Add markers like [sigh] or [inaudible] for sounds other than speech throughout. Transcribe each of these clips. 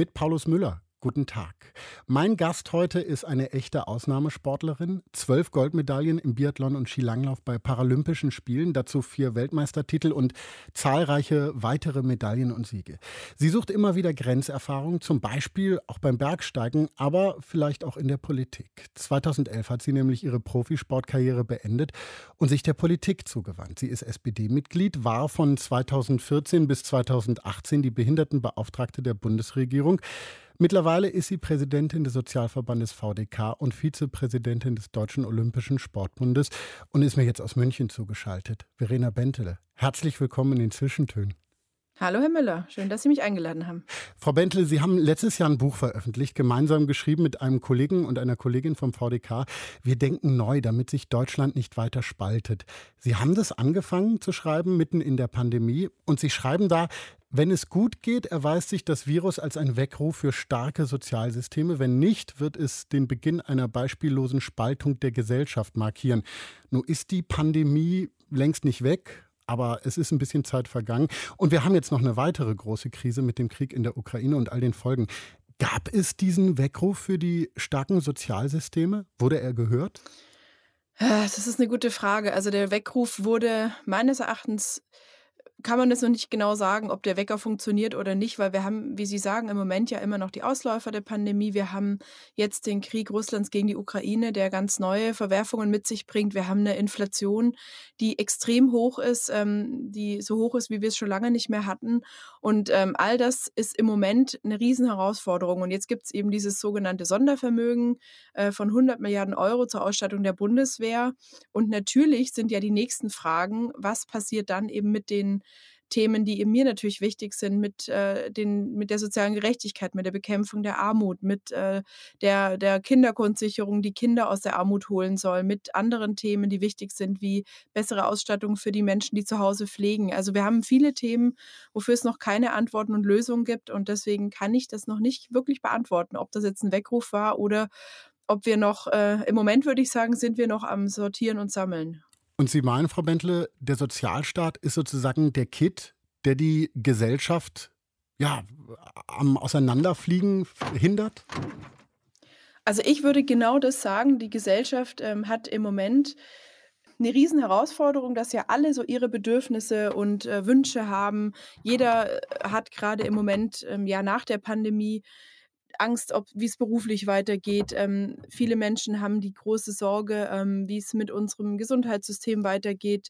Mit Paulus Müller. Guten Tag. Mein Gast heute ist eine echte Ausnahmesportlerin. Zwölf Goldmedaillen im Biathlon und Skilanglauf bei Paralympischen Spielen, dazu vier Weltmeistertitel und zahlreiche weitere Medaillen und Siege. Sie sucht immer wieder Grenzerfahrung, zum Beispiel auch beim Bergsteigen, aber vielleicht auch in der Politik. 2011 hat sie nämlich ihre Profisportkarriere beendet und sich der Politik zugewandt. Sie ist SPD-Mitglied, war von 2014 bis 2018 die Behindertenbeauftragte der Bundesregierung. Mittlerweile ist sie Präsidentin des Sozialverbandes VDK und Vizepräsidentin des Deutschen Olympischen Sportbundes und ist mir jetzt aus München zugeschaltet. Verena Bentele, herzlich willkommen in den Zwischentönen. Hallo Herr Müller, schön, dass Sie mich eingeladen haben. Frau Bentle, Sie haben letztes Jahr ein Buch veröffentlicht, gemeinsam geschrieben mit einem Kollegen und einer Kollegin vom VDK. Wir denken neu, damit sich Deutschland nicht weiter spaltet. Sie haben das angefangen zu schreiben mitten in der Pandemie und Sie schreiben da, wenn es gut geht, erweist sich das Virus als ein Weckruf für starke Sozialsysteme. Wenn nicht, wird es den Beginn einer beispiellosen Spaltung der Gesellschaft markieren. Nun ist die Pandemie längst nicht weg, aber es ist ein bisschen Zeit vergangen. Und wir haben jetzt noch eine weitere große Krise mit dem Krieg in der Ukraine und all den Folgen. Gab es diesen Weckruf für die starken Sozialsysteme? Wurde er gehört? Das ist eine gute Frage. Also der Weckruf wurde meines Erachtens kann man das noch nicht genau sagen, ob der Wecker funktioniert oder nicht, weil wir haben, wie Sie sagen, im Moment ja immer noch die Ausläufer der Pandemie. Wir haben jetzt den Krieg Russlands gegen die Ukraine, der ganz neue Verwerfungen mit sich bringt. Wir haben eine Inflation, die extrem hoch ist, ähm, die so hoch ist, wie wir es schon lange nicht mehr hatten. Und ähm, all das ist im Moment eine Riesenherausforderung. Und jetzt gibt es eben dieses sogenannte Sondervermögen äh, von 100 Milliarden Euro zur Ausstattung der Bundeswehr. Und natürlich sind ja die nächsten Fragen, was passiert dann eben mit den Themen, die mir natürlich wichtig sind, mit, äh, den, mit der sozialen Gerechtigkeit, mit der Bekämpfung der Armut, mit äh, der, der Kindergrundsicherung, die Kinder aus der Armut holen soll, mit anderen Themen, die wichtig sind, wie bessere Ausstattung für die Menschen, die zu Hause pflegen. Also wir haben viele Themen, wofür es noch keine Antworten und Lösungen gibt. Und deswegen kann ich das noch nicht wirklich beantworten, ob das jetzt ein Weckruf war oder ob wir noch, äh, im Moment würde ich sagen, sind wir noch am Sortieren und Sammeln. Und Sie meinen, Frau Bentle, der Sozialstaat ist sozusagen der Kit, der die Gesellschaft ja, am Auseinanderfliegen hindert? Also ich würde genau das sagen. Die Gesellschaft ähm, hat im Moment eine Riesenherausforderung, dass ja alle so ihre Bedürfnisse und äh, Wünsche haben. Jeder äh, hat gerade im Moment, ähm, ja nach der Pandemie, Angst, ob wie es beruflich weitergeht. Ähm, viele Menschen haben die große Sorge, ähm, wie es mit unserem Gesundheitssystem weitergeht.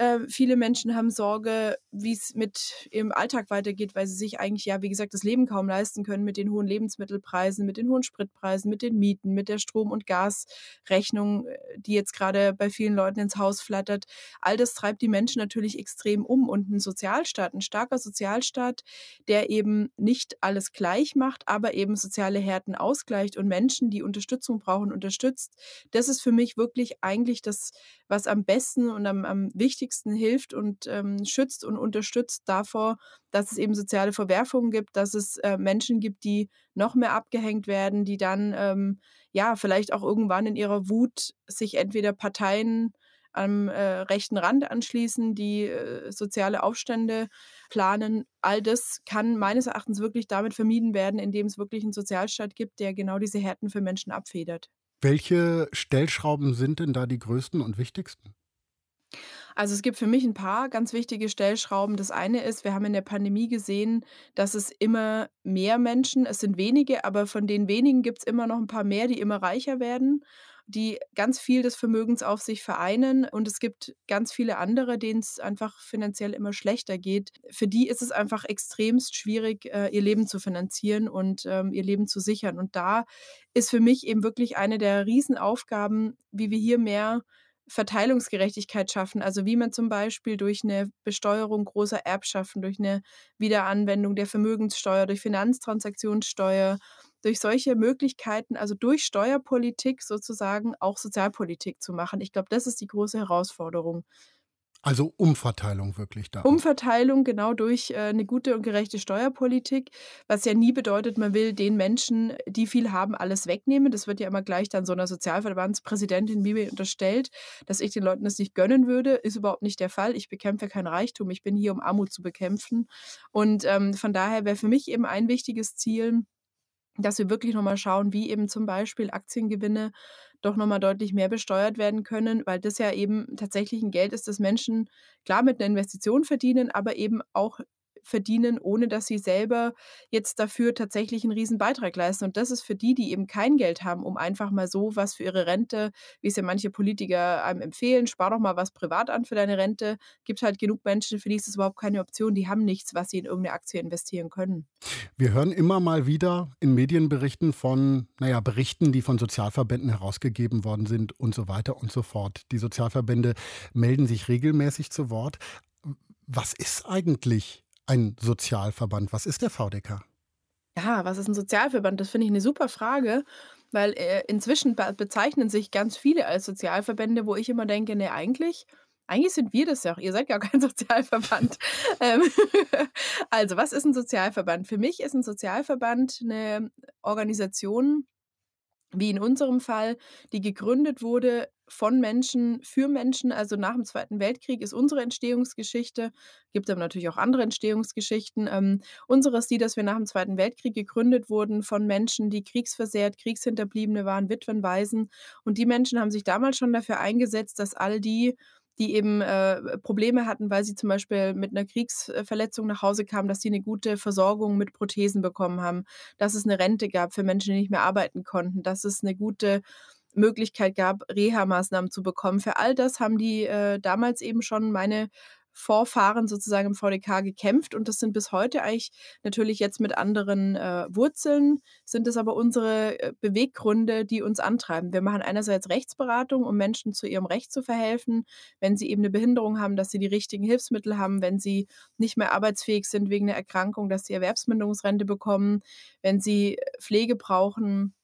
Äh, viele Menschen haben Sorge, wie es mit ihrem Alltag weitergeht, weil sie sich eigentlich ja, wie gesagt, das Leben kaum leisten können mit den hohen Lebensmittelpreisen, mit den hohen Spritpreisen, mit den Mieten, mit der Strom- und Gasrechnung, äh, die jetzt gerade bei vielen Leuten ins Haus flattert. All das treibt die Menschen natürlich extrem um und ein Sozialstaat, ein starker Sozialstaat, der eben nicht alles gleich macht, aber eben soziale Härten ausgleicht und Menschen, die Unterstützung brauchen, unterstützt. Das ist für mich wirklich eigentlich das, was am besten und am, am wichtigsten hilft und ähm, schützt und unterstützt davor, dass es eben soziale Verwerfungen gibt, dass es äh, Menschen gibt, die noch mehr abgehängt werden, die dann ähm, ja vielleicht auch irgendwann in ihrer Wut sich entweder Parteien am äh, rechten Rand anschließen, die äh, soziale Aufstände planen. All das kann meines Erachtens wirklich damit vermieden werden, indem es wirklich einen Sozialstaat gibt, der genau diese Härten für Menschen abfedert. Welche Stellschrauben sind denn da die größten und wichtigsten? Also es gibt für mich ein paar ganz wichtige Stellschrauben. Das eine ist, wir haben in der Pandemie gesehen, dass es immer mehr Menschen, es sind wenige, aber von den wenigen gibt es immer noch ein paar mehr, die immer reicher werden die ganz viel des Vermögens auf sich vereinen. Und es gibt ganz viele andere, denen es einfach finanziell immer schlechter geht. Für die ist es einfach extremst schwierig, äh, ihr Leben zu finanzieren und ähm, ihr Leben zu sichern. Und da ist für mich eben wirklich eine der Riesenaufgaben, wie wir hier mehr Verteilungsgerechtigkeit schaffen. Also wie man zum Beispiel durch eine Besteuerung großer Erbschaften, durch eine Wiederanwendung der Vermögenssteuer, durch Finanztransaktionssteuer, durch solche Möglichkeiten, also durch Steuerpolitik sozusagen auch Sozialpolitik zu machen. Ich glaube, das ist die große Herausforderung. Also Umverteilung wirklich da. Umverteilung genau durch äh, eine gute und gerechte Steuerpolitik, was ja nie bedeutet, man will den Menschen, die viel haben, alles wegnehmen. Das wird ja immer gleich dann so einer Sozialverbandspräsidentin wie mir unterstellt, dass ich den Leuten das nicht gönnen würde. Ist überhaupt nicht der Fall. Ich bekämpfe kein Reichtum. Ich bin hier, um Armut zu bekämpfen. Und ähm, von daher wäre für mich eben ein wichtiges Ziel, dass wir wirklich nochmal schauen, wie eben zum Beispiel Aktiengewinne doch nochmal deutlich mehr besteuert werden können, weil das ja eben tatsächlich ein Geld ist, das Menschen klar mit einer Investition verdienen, aber eben auch verdienen, ohne dass sie selber jetzt dafür tatsächlich einen riesen Beitrag leisten. Und das ist für die, die eben kein Geld haben, um einfach mal so was für ihre Rente, wie es ja manche Politiker einem empfehlen, spar doch mal was privat an für deine Rente. Gibt halt genug Menschen, für die ist das überhaupt keine Option. Die haben nichts, was sie in irgendeine Aktie investieren können. Wir hören immer mal wieder in Medienberichten von, naja, Berichten, die von Sozialverbänden herausgegeben worden sind und so weiter und so fort. Die Sozialverbände melden sich regelmäßig zu Wort. Was ist eigentlich ein Sozialverband? Was ist der VDK? Ja, was ist ein Sozialverband? Das finde ich eine super Frage, weil äh, inzwischen be bezeichnen sich ganz viele als Sozialverbände, wo ich immer denke, ne, eigentlich eigentlich sind wir das ja auch. Ihr seid gar kein [laughs] Sozialverband. Ähm, [laughs] also, was ist ein Sozialverband? Für mich ist ein Sozialverband eine Organisation, wie in unserem Fall, die gegründet wurde von Menschen für Menschen. Also nach dem Zweiten Weltkrieg ist unsere Entstehungsgeschichte, gibt aber natürlich auch andere Entstehungsgeschichten. Ähm, unsere ist die, dass wir nach dem Zweiten Weltkrieg gegründet wurden von Menschen, die kriegsversehrt, Kriegshinterbliebene waren, Witwen, Waisen. Und die Menschen haben sich damals schon dafür eingesetzt, dass all die die eben äh, Probleme hatten, weil sie zum Beispiel mit einer Kriegsverletzung nach Hause kamen, dass sie eine gute Versorgung mit Prothesen bekommen haben, dass es eine Rente gab für Menschen, die nicht mehr arbeiten konnten, dass es eine gute Möglichkeit gab, Reha-Maßnahmen zu bekommen. Für all das haben die äh, damals eben schon meine Vorfahren sozusagen im VDK gekämpft und das sind bis heute eigentlich natürlich jetzt mit anderen äh, Wurzeln, sind es aber unsere äh, Beweggründe, die uns antreiben. Wir machen einerseits Rechtsberatung, um Menschen zu ihrem Recht zu verhelfen, wenn sie eben eine Behinderung haben, dass sie die richtigen Hilfsmittel haben, wenn sie nicht mehr arbeitsfähig sind wegen einer Erkrankung, dass sie Erwerbsminderungsrente bekommen, wenn sie Pflege brauchen,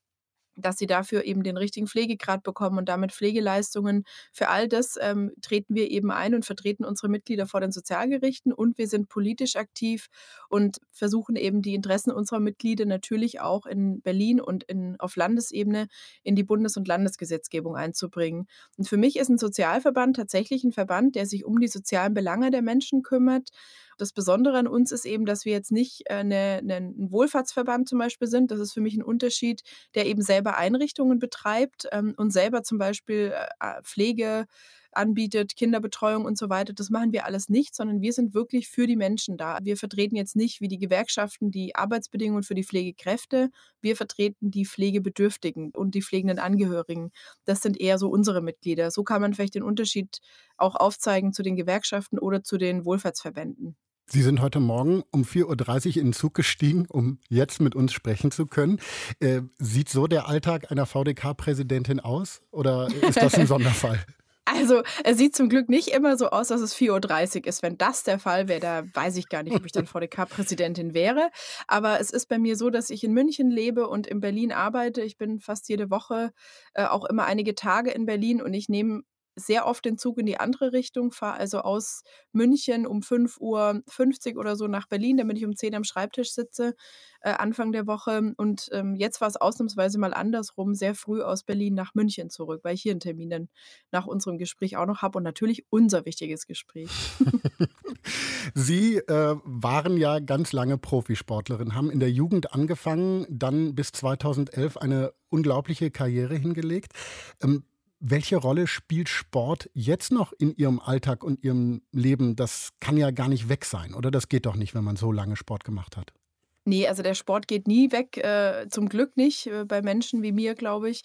dass sie dafür eben den richtigen Pflegegrad bekommen und damit Pflegeleistungen. Für all das ähm, treten wir eben ein und vertreten unsere Mitglieder vor den Sozialgerichten und wir sind politisch aktiv und versuchen eben die Interessen unserer Mitglieder natürlich auch in Berlin und in, auf Landesebene in die Bundes- und Landesgesetzgebung einzubringen. Und für mich ist ein Sozialverband tatsächlich ein Verband, der sich um die sozialen Belange der Menschen kümmert das Besondere an uns ist eben, dass wir jetzt nicht äh, eine, eine, ein Wohlfahrtsverband zum Beispiel sind. Das ist für mich ein Unterschied, der eben selber Einrichtungen betreibt ähm, und selber zum Beispiel äh, Pflege anbietet, Kinderbetreuung und so weiter. Das machen wir alles nicht, sondern wir sind wirklich für die Menschen da. Wir vertreten jetzt nicht wie die Gewerkschaften die Arbeitsbedingungen für die Pflegekräfte. Wir vertreten die Pflegebedürftigen und die pflegenden Angehörigen. Das sind eher so unsere Mitglieder. So kann man vielleicht den Unterschied auch aufzeigen zu den Gewerkschaften oder zu den Wohlfahrtsverbänden. Sie sind heute Morgen um 4.30 Uhr in den Zug gestiegen, um jetzt mit uns sprechen zu können. Äh, sieht so der Alltag einer VDK-Präsidentin aus oder ist das ein [laughs] Sonderfall? Also, es sieht zum Glück nicht immer so aus, dass es 4.30 Uhr ist. Wenn das der Fall wäre, da weiß ich gar nicht, ob ich dann VDK-Präsidentin wäre. Aber es ist bei mir so, dass ich in München lebe und in Berlin arbeite. Ich bin fast jede Woche äh, auch immer einige Tage in Berlin und ich nehme sehr oft den Zug in die andere Richtung, fahre also aus München um 5.50 Uhr oder so nach Berlin, damit ich um 10 Uhr am Schreibtisch sitze, äh, Anfang der Woche. Und ähm, jetzt war es ausnahmsweise mal andersrum, sehr früh aus Berlin nach München zurück, weil ich hier einen Termin dann nach unserem Gespräch auch noch habe und natürlich unser wichtiges Gespräch. [laughs] Sie äh, waren ja ganz lange Profisportlerin, haben in der Jugend angefangen, dann bis 2011 eine unglaubliche Karriere hingelegt. Ähm, welche Rolle spielt Sport jetzt noch in Ihrem Alltag und Ihrem Leben? Das kann ja gar nicht weg sein, oder? Das geht doch nicht, wenn man so lange Sport gemacht hat. Nee, also der Sport geht nie weg, äh, zum Glück nicht, äh, bei Menschen wie mir, glaube ich.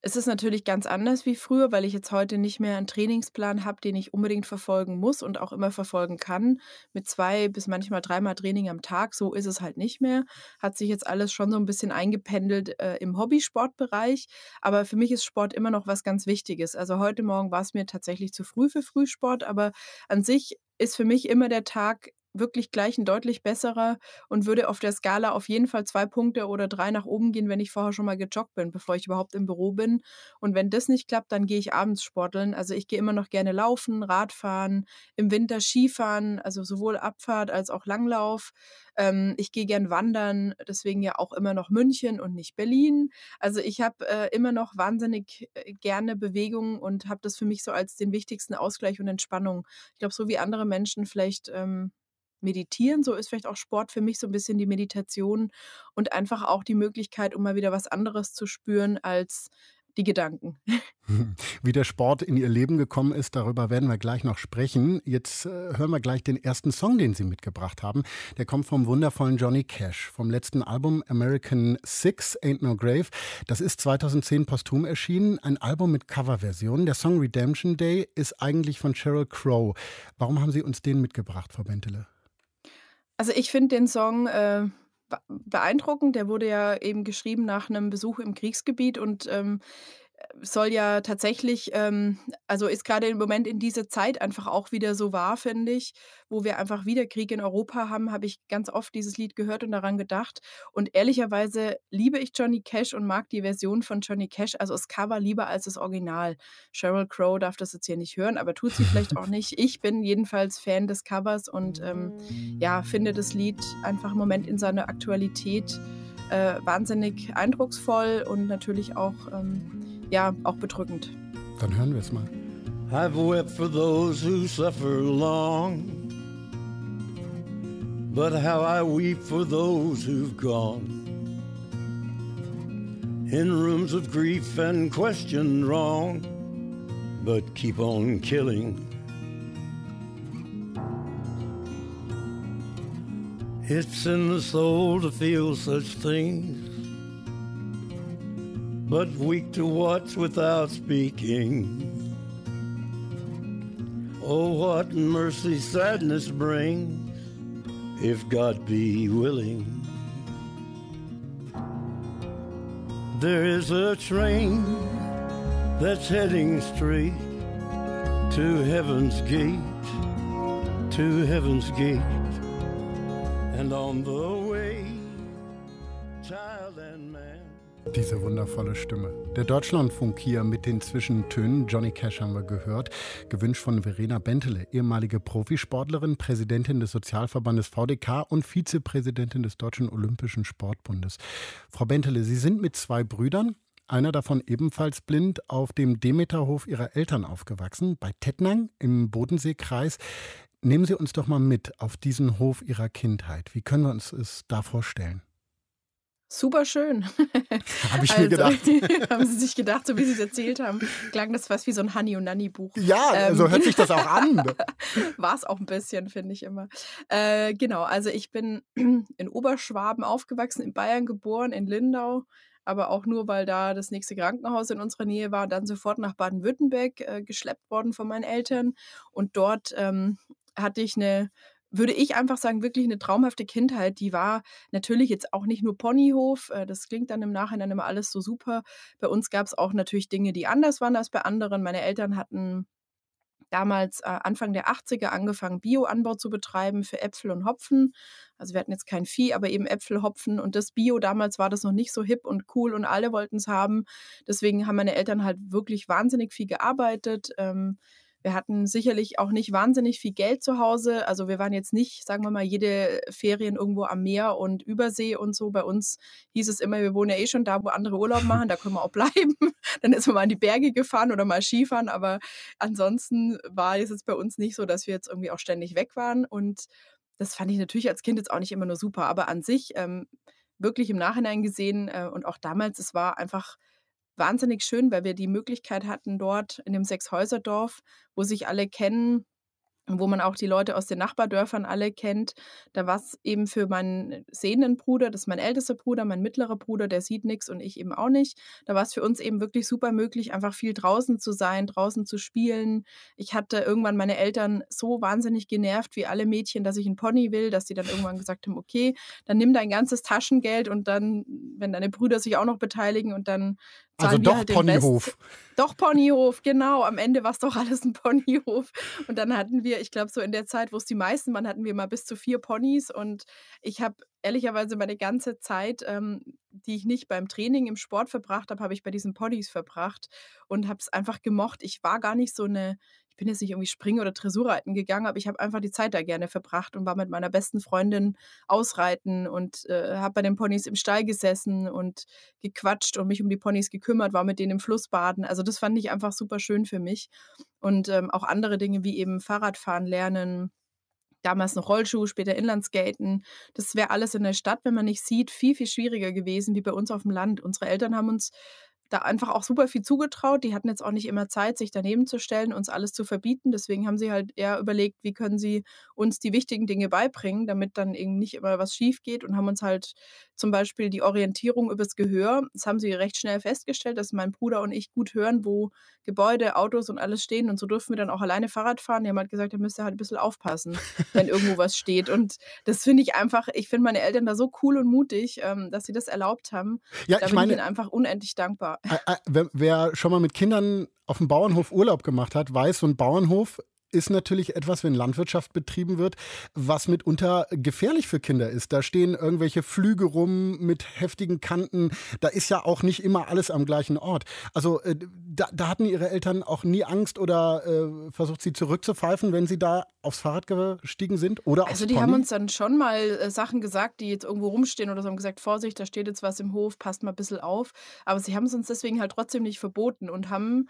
Es ist natürlich ganz anders wie früher, weil ich jetzt heute nicht mehr einen Trainingsplan habe, den ich unbedingt verfolgen muss und auch immer verfolgen kann, mit zwei bis manchmal dreimal Training am Tag. So ist es halt nicht mehr. Hat sich jetzt alles schon so ein bisschen eingependelt äh, im Hobbysportbereich. Aber für mich ist Sport immer noch was ganz Wichtiges. Also heute Morgen war es mir tatsächlich zu früh für Frühsport, aber an sich ist für mich immer der Tag wirklich gleich ein deutlich besserer und würde auf der Skala auf jeden Fall zwei Punkte oder drei nach oben gehen, wenn ich vorher schon mal gejoggt bin, bevor ich überhaupt im Büro bin. Und wenn das nicht klappt, dann gehe ich abends sporteln. Also ich gehe immer noch gerne laufen, Radfahren, im Winter Skifahren, also sowohl Abfahrt als auch Langlauf. Ähm, ich gehe gern wandern, deswegen ja auch immer noch München und nicht Berlin. Also ich habe äh, immer noch wahnsinnig äh, gerne Bewegung und habe das für mich so als den wichtigsten Ausgleich und Entspannung. Ich glaube, so wie andere Menschen vielleicht ähm, meditieren, so ist vielleicht auch Sport für mich so ein bisschen die Meditation und einfach auch die Möglichkeit, um mal wieder was anderes zu spüren als die Gedanken. [laughs] [laughs] Wie der Sport in Ihr Leben gekommen ist, darüber werden wir gleich noch sprechen. Jetzt äh, hören wir gleich den ersten Song, den Sie mitgebracht haben. Der kommt vom wundervollen Johnny Cash, vom letzten Album American Six, Ain't No Grave. Das ist 2010 posthum erschienen, ein Album mit Coverversionen. Der Song Redemption Day ist eigentlich von Sheryl Crow. Warum haben Sie uns den mitgebracht, Frau Bentele? Also, ich finde den Song, äh, beeindruckend. Der wurde ja eben geschrieben nach einem Besuch im Kriegsgebiet und, ähm, soll ja tatsächlich ähm, also ist gerade im Moment in dieser Zeit einfach auch wieder so wahr, finde ich, wo wir einfach wieder Krieg in Europa haben, habe ich ganz oft dieses Lied gehört und daran gedacht. Und ehrlicherweise liebe ich Johnny Cash und mag die Version von Johnny Cash, also das Cover lieber als das Original. Sheryl Crow darf das jetzt hier nicht hören, aber tut sie vielleicht auch nicht. Ich bin jedenfalls Fan des Covers und ähm, ja, finde das Lied einfach im Moment in seiner Aktualität äh, wahnsinnig eindrucksvoll und natürlich auch ähm, ja, auch bedrückend. Dann hören wir es mal. I've wept for those who suffer long, but how I weep for those who've gone. In rooms of grief and questioned wrong, but keep on killing. It's in the soul to feel such things but weak to watch without speaking. Oh, what mercy sadness brings, if God be willing. There is a train that's heading straight to heaven's gate, to heaven's gate, and on the Diese wundervolle Stimme. Der Deutschlandfunk hier mit den Zwischentönen. Johnny Cash haben wir gehört. Gewünscht von Verena Bentele, ehemalige Profisportlerin, Präsidentin des Sozialverbandes VDK und Vizepräsidentin des Deutschen Olympischen Sportbundes. Frau Bentele, Sie sind mit zwei Brüdern, einer davon ebenfalls blind, auf dem Demeterhof Ihrer Eltern aufgewachsen, bei Tettnang im Bodenseekreis. Nehmen Sie uns doch mal mit auf diesen Hof Ihrer Kindheit. Wie können wir uns es da vorstellen? Super schön. [laughs] Habe ich also, mir gedacht. [laughs] haben Sie sich gedacht, so wie Sie es erzählt haben, klang das fast wie so ein Honey und Nanny Buch. Ja, ähm, so hört sich das auch an. [laughs] War es auch ein bisschen, finde ich immer. Äh, genau, also ich bin [clears throat] in Oberschwaben aufgewachsen, in Bayern geboren, in Lindau, aber auch nur, weil da das nächste Krankenhaus in unserer Nähe war, dann sofort nach Baden-Württemberg äh, geschleppt worden von meinen Eltern und dort ähm, hatte ich eine würde ich einfach sagen, wirklich eine traumhafte Kindheit. Die war natürlich jetzt auch nicht nur Ponyhof, äh, das klingt dann im Nachhinein immer alles so super. Bei uns gab es auch natürlich Dinge, die anders waren als bei anderen. Meine Eltern hatten damals äh, Anfang der 80er angefangen, Bioanbau zu betreiben für Äpfel und Hopfen. Also wir hatten jetzt kein Vieh, aber eben Äpfel, Hopfen und das Bio damals war das noch nicht so hip und cool und alle wollten es haben. Deswegen haben meine Eltern halt wirklich wahnsinnig viel gearbeitet. Ähm, wir hatten sicherlich auch nicht wahnsinnig viel Geld zu Hause. Also wir waren jetzt nicht, sagen wir mal, jede Ferien irgendwo am Meer und Übersee und so. Bei uns hieß es immer, wir wohnen ja eh schon da, wo andere Urlaub [laughs] machen, da können wir auch bleiben. [laughs] Dann ist man mal in die Berge gefahren oder mal Skifahren. Aber ansonsten war es jetzt bei uns nicht so, dass wir jetzt irgendwie auch ständig weg waren. Und das fand ich natürlich als Kind jetzt auch nicht immer nur super. Aber an sich ähm, wirklich im Nachhinein gesehen äh, und auch damals, es war einfach wahnsinnig schön, weil wir die Möglichkeit hatten, dort in dem Sechshäuserdorf, wo sich alle kennen, wo man auch die Leute aus den Nachbardörfern alle kennt. Da war es eben für meinen sehenden Bruder, das ist mein ältester Bruder, mein mittlerer Bruder, der sieht nichts und ich eben auch nicht. Da war es für uns eben wirklich super möglich, einfach viel draußen zu sein, draußen zu spielen. Ich hatte irgendwann meine Eltern so wahnsinnig genervt, wie alle Mädchen, dass ich einen Pony will, dass sie dann irgendwann gesagt haben, okay, dann nimm dein ganzes Taschengeld und dann, wenn deine Brüder sich auch noch beteiligen und dann also doch halt Ponyhof. Doch Ponyhof, genau. Am Ende war es doch alles ein Ponyhof. Und dann hatten wir, ich glaube, so in der Zeit, wo es die meisten waren, hatten wir mal bis zu vier Ponys. Und ich habe ehrlicherweise meine ganze Zeit, ähm, die ich nicht beim Training im Sport verbracht habe, habe ich bei diesen Ponys verbracht und habe es einfach gemocht. Ich war gar nicht so eine, bin jetzt nicht irgendwie springen oder Dressurreiten gegangen, aber ich habe einfach die Zeit da gerne verbracht und war mit meiner besten Freundin ausreiten und äh, habe bei den Ponys im Stall gesessen und gequatscht und mich um die Ponys gekümmert, war mit denen im Fluss baden. Also das fand ich einfach super schön für mich. Und ähm, auch andere Dinge wie eben Fahrradfahren lernen, damals noch Rollschuh, später Inlandskaten. Das wäre alles in der Stadt, wenn man nicht sieht, viel, viel schwieriger gewesen wie bei uns auf dem Land. Unsere Eltern haben uns da einfach auch super viel zugetraut. Die hatten jetzt auch nicht immer Zeit, sich daneben zu stellen, uns alles zu verbieten. Deswegen haben sie halt eher überlegt, wie können sie uns die wichtigen Dinge beibringen, damit dann eben nicht immer was schief geht und haben uns halt zum Beispiel die Orientierung übers Gehör. Das haben sie recht schnell festgestellt, dass mein Bruder und ich gut hören, wo Gebäude, Autos und alles stehen. Und so durften wir dann auch alleine Fahrrad fahren. Die haben halt gesagt, da müsst ihr halt ein bisschen aufpassen, wenn irgendwo was steht. Und das finde ich einfach, ich finde meine Eltern da so cool und mutig, ähm, dass sie das erlaubt haben. Ja, da ich bin meine, ich ihnen einfach unendlich dankbar. Wer schon mal mit Kindern auf dem Bauernhof Urlaub gemacht hat, weiß, so ein Bauernhof ist natürlich etwas, wenn Landwirtschaft betrieben wird, was mitunter gefährlich für Kinder ist. Da stehen irgendwelche Flüge rum mit heftigen Kanten. Da ist ja auch nicht immer alles am gleichen Ort. Also äh, da, da, hatten ihre Eltern auch nie Angst oder äh, versucht, sie zurückzupfeifen, wenn sie da aufs Fahrrad gestiegen sind oder Also die Pony? haben uns dann schon mal äh, Sachen gesagt, die jetzt irgendwo rumstehen oder so haben gesagt, Vorsicht, da steht jetzt was im Hof, passt mal ein bisschen auf. Aber sie haben es uns deswegen halt trotzdem nicht verboten und haben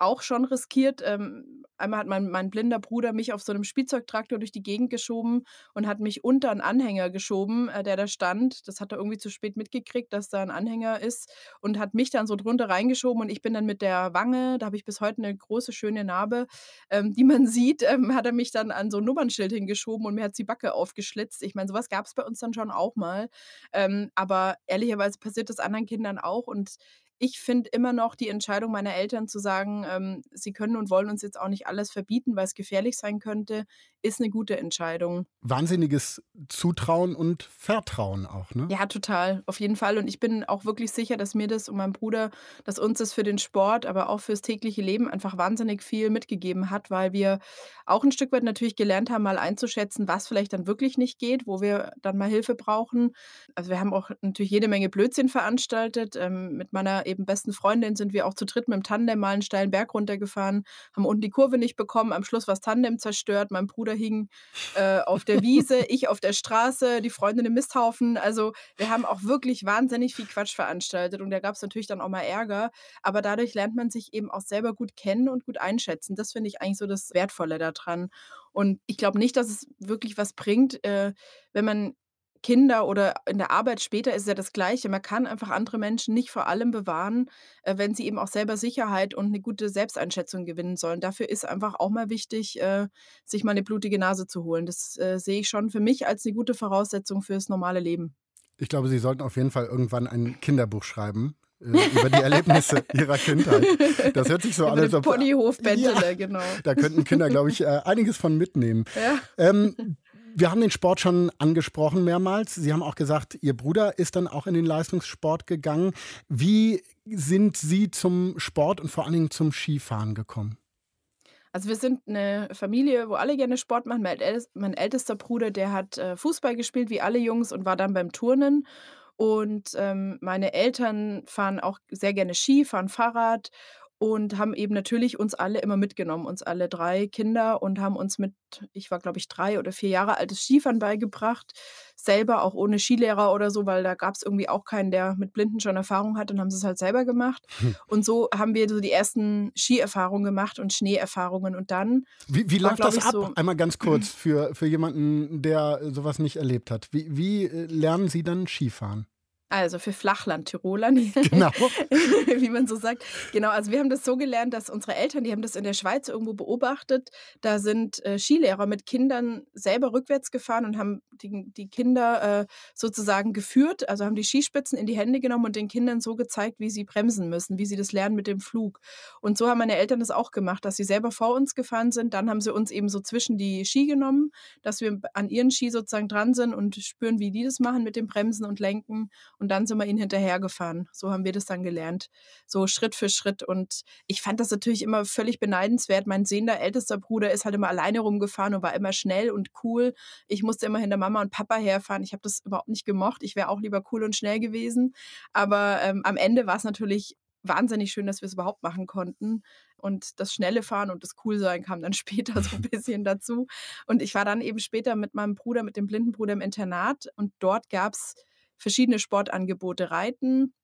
auch schon riskiert. Ähm, einmal hat mein, mein blinder Bruder mich auf so einem Spielzeugtraktor durch die Gegend geschoben und hat mich unter einen Anhänger geschoben, äh, der da stand. Das hat er irgendwie zu spät mitgekriegt, dass da ein Anhänger ist und hat mich dann so drunter reingeschoben und ich bin dann mit der Wange, da habe ich bis heute eine große, schöne Narbe, ähm, die man [laughs] sieht, ähm, hat er mich dann an so ein Nummernschild hingeschoben und mir hat die Backe aufgeschlitzt. Ich meine, sowas gab es bei uns dann schon auch mal. Ähm, aber ehrlicherweise passiert das anderen Kindern auch und ich finde immer noch die Entscheidung meiner Eltern zu sagen, ähm, sie können und wollen uns jetzt auch nicht alles verbieten, weil es gefährlich sein könnte, ist eine gute Entscheidung. Wahnsinniges Zutrauen und Vertrauen auch, ne? Ja, total, auf jeden Fall. Und ich bin auch wirklich sicher, dass mir das und meinem Bruder, dass uns das für den Sport, aber auch fürs tägliche Leben einfach wahnsinnig viel mitgegeben hat, weil wir auch ein Stück weit natürlich gelernt haben, mal einzuschätzen, was vielleicht dann wirklich nicht geht, wo wir dann mal Hilfe brauchen. Also wir haben auch natürlich jede Menge Blödsinn veranstaltet. Ähm, mit meiner eben besten Freundin sind wir auch zu dritt mit dem Tandem mal einen steilen Berg runtergefahren, haben unten die Kurve nicht bekommen, am Schluss war das Tandem zerstört, mein Bruder hing äh, auf der Wiese, [laughs] ich auf der Straße, die Freundin im Misthaufen. Also wir haben auch wirklich wahnsinnig viel Quatsch veranstaltet und da gab es natürlich dann auch mal Ärger, aber dadurch lernt man sich eben auch selber gut kennen und gut einschätzen. Das finde ich eigentlich so das Wertvolle daran. Und ich glaube nicht, dass es wirklich was bringt, äh, wenn man Kinder oder in der Arbeit später ist es ja das Gleiche. Man kann einfach andere Menschen nicht vor allem bewahren, äh, wenn sie eben auch selber Sicherheit und eine gute Selbsteinschätzung gewinnen sollen. Dafür ist einfach auch mal wichtig, äh, sich mal eine blutige Nase zu holen. Das äh, sehe ich schon für mich als eine gute Voraussetzung fürs normale Leben. Ich glaube, Sie sollten auf jeden Fall irgendwann ein Kinderbuch schreiben über die Erlebnisse [laughs] ihrer Kindheit. Das hört sich so an, als ob. Ponyhof ja, genau. Da könnten Kinder, glaube ich, einiges von mitnehmen. [laughs] Ja. Ähm, wir haben den Sport schon angesprochen mehrmals. Sie haben auch gesagt, Ihr Bruder ist dann auch in den Leistungssport gegangen. Wie sind Sie zum Sport und vor allen Dingen zum Skifahren gekommen? Also wir sind eine Familie, wo alle gerne Sport machen. Mein, ältester Bruder, der hat äh, Fußball gespielt wie alle Jungs und war dann beim Turnen. Und ähm, meine Eltern fahren auch sehr gerne Ski, fahren Fahrrad und haben eben natürlich uns alle immer mitgenommen, uns alle drei Kinder und haben uns mit, ich war glaube ich drei oder vier Jahre altes Skifahren beigebracht, selber auch ohne Skilehrer oder so, weil da gab es irgendwie auch keinen, der mit Blinden schon Erfahrung hat und haben sie es halt selber gemacht. Hm. Und so haben wir so die ersten Skierfahrungen gemacht und Schneeerfahrungen und dann. Wie, wie läuft das ab? So, Einmal ganz [clears throat] kurz für, für jemanden, der sowas nicht erlebt hat. Wie, wie äh, lernen Sie dann Skifahren? Also für Flachland-Tiroler, [laughs] genau. [laughs] wie man so sagt. Genau, also wir haben das so gelernt, dass unsere Eltern, die haben das in der Schweiz irgendwo beobachtet. Da sind äh, Skilehrer mit Kindern selber rückwärts gefahren und haben die, die Kinder äh, sozusagen geführt, also haben die Skispitzen in die Hände genommen und den Kindern so gezeigt, wie sie bremsen müssen, wie sie das lernen mit dem Flug. Und so haben meine Eltern das auch gemacht, dass sie selber vor uns gefahren sind. Dann haben sie uns eben so zwischen die Ski genommen, dass wir an ihren Ski sozusagen dran sind und spüren, wie die das machen mit dem Bremsen und Lenken und dann sind wir ihnen hinterhergefahren. So haben wir das dann gelernt, so Schritt für Schritt. Und ich fand das natürlich immer völlig beneidenswert. Mein sehender ältester Bruder ist halt immer alleine rumgefahren und war immer schnell und cool. Ich musste immer hinter Mama und Papa herfahren. Ich habe das überhaupt nicht gemocht. Ich wäre auch lieber cool und schnell gewesen. Aber ähm, am Ende war es natürlich wahnsinnig schön, dass wir es überhaupt machen konnten. Und das schnelle Fahren und das Coolsein kam dann [laughs] später so ein bisschen dazu. Und ich war dann eben später mit meinem Bruder, mit dem blinden Bruder im Internat. Und dort gab es verschiedene Sportangebote reiten.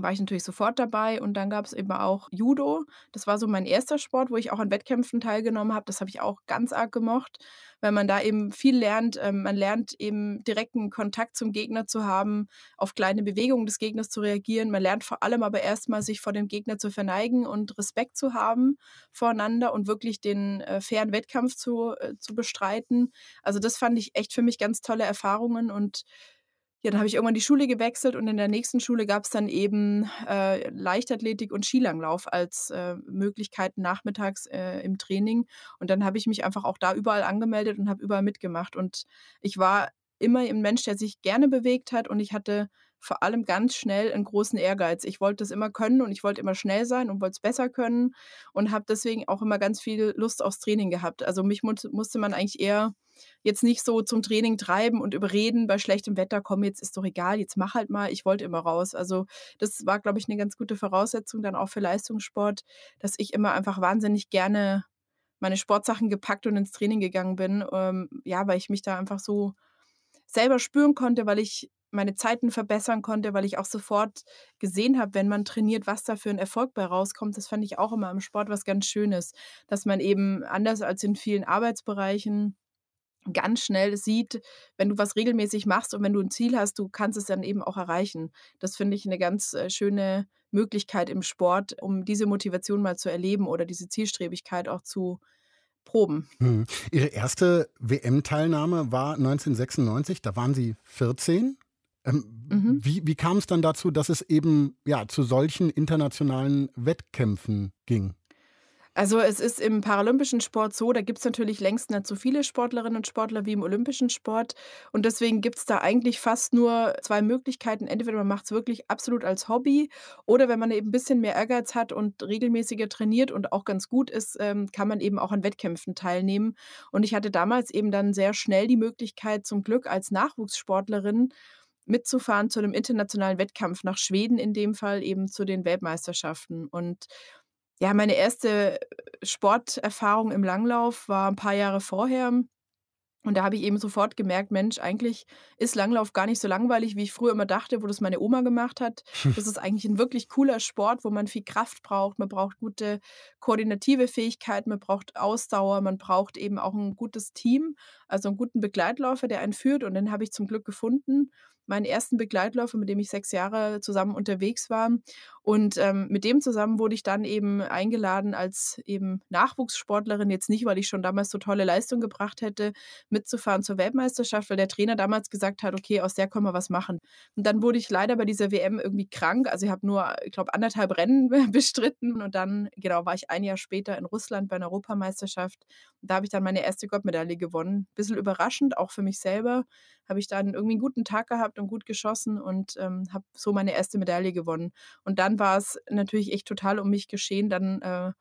War ich natürlich sofort dabei und dann gab es eben auch Judo. Das war so mein erster Sport, wo ich auch an Wettkämpfen teilgenommen habe. Das habe ich auch ganz arg gemocht, weil man da eben viel lernt. Ähm, man lernt eben direkten Kontakt zum Gegner zu haben, auf kleine Bewegungen des Gegners zu reagieren. Man lernt vor allem aber erstmal, sich vor dem Gegner zu verneigen und Respekt zu haben voreinander und wirklich den äh, fairen Wettkampf zu, äh, zu bestreiten. Also das fand ich echt für mich ganz tolle Erfahrungen und ja, dann habe ich irgendwann die Schule gewechselt und in der nächsten Schule gab es dann eben äh, Leichtathletik und Skilanglauf als äh, Möglichkeiten nachmittags äh, im Training. Und dann habe ich mich einfach auch da überall angemeldet und habe überall mitgemacht. Und ich war immer ein Mensch, der sich gerne bewegt hat und ich hatte vor allem ganz schnell einen großen Ehrgeiz. Ich wollte das immer können und ich wollte immer schnell sein und wollte es besser können und habe deswegen auch immer ganz viel Lust aufs Training gehabt. Also mich mu musste man eigentlich eher jetzt nicht so zum Training treiben und überreden bei schlechtem Wetter, komm, jetzt ist doch egal, jetzt mach halt mal, ich wollte immer raus. Also das war, glaube ich, eine ganz gute Voraussetzung dann auch für Leistungssport, dass ich immer einfach wahnsinnig gerne meine Sportsachen gepackt und ins Training gegangen bin. Ähm, ja, weil ich mich da einfach so selber spüren konnte, weil ich meine Zeiten verbessern konnte, weil ich auch sofort gesehen habe, wenn man trainiert, was da für ein Erfolg bei rauskommt. Das fand ich auch immer im Sport was ganz Schönes, dass man eben anders als in vielen Arbeitsbereichen ganz schnell sieht, wenn du was regelmäßig machst und wenn du ein Ziel hast, du kannst es dann eben auch erreichen. Das finde ich eine ganz äh, schöne Möglichkeit im Sport, um diese Motivation mal zu erleben oder diese Zielstrebigkeit auch zu proben. Hm. Ihre erste WM-Teilnahme war 1996, da waren Sie 14. Ähm, mhm. Wie, wie kam es dann dazu, dass es eben ja, zu solchen internationalen Wettkämpfen ging? Also es ist im paralympischen Sport so, da gibt es natürlich längst nicht so viele Sportlerinnen und Sportler wie im olympischen Sport. Und deswegen gibt es da eigentlich fast nur zwei Möglichkeiten. Entweder man macht es wirklich absolut als Hobby oder wenn man eben ein bisschen mehr Ehrgeiz hat und regelmäßiger trainiert und auch ganz gut ist, ähm, kann man eben auch an Wettkämpfen teilnehmen. Und ich hatte damals eben dann sehr schnell die Möglichkeit, zum Glück als Nachwuchssportlerin mitzufahren zu einem internationalen Wettkampf nach Schweden, in dem Fall eben zu den Weltmeisterschaften. Und ja, meine erste Sporterfahrung im Langlauf war ein paar Jahre vorher. Und da habe ich eben sofort gemerkt, Mensch, eigentlich ist Langlauf gar nicht so langweilig, wie ich früher immer dachte, wo das meine Oma gemacht hat. [laughs] Das ist eigentlich ein wirklich cooler Sport, wo man viel Kraft braucht. Man braucht gute koordinative Fähigkeiten, man braucht Ausdauer, man braucht eben auch ein gutes Team, also einen guten Begleitläufer, der einen führt. Und den habe ich zum Glück gefunden meinen ersten Begleitläufer, mit dem ich sechs Jahre zusammen unterwegs war. Und ähm, mit dem zusammen wurde ich dann eben eingeladen als eben Nachwuchssportlerin, jetzt nicht, weil ich schon damals so tolle Leistung gebracht hätte, mitzufahren zur Weltmeisterschaft, weil der Trainer damals gesagt hat, okay, aus der können wir was machen. Und dann wurde ich leider bei dieser WM irgendwie krank. Also ich habe nur, ich glaube, anderthalb Rennen [laughs] bestritten und dann, genau, war ich ein Jahr später in Russland bei einer Europameisterschaft. Und da habe ich dann meine erste Goldmedaille gewonnen. Bisschen überraschend, auch für mich selber, habe ich dann irgendwie einen guten Tag gehabt und gut geschossen und ähm, habe so meine erste Medaille gewonnen. Und dann war es natürlich echt total um mich geschehen. Dann äh,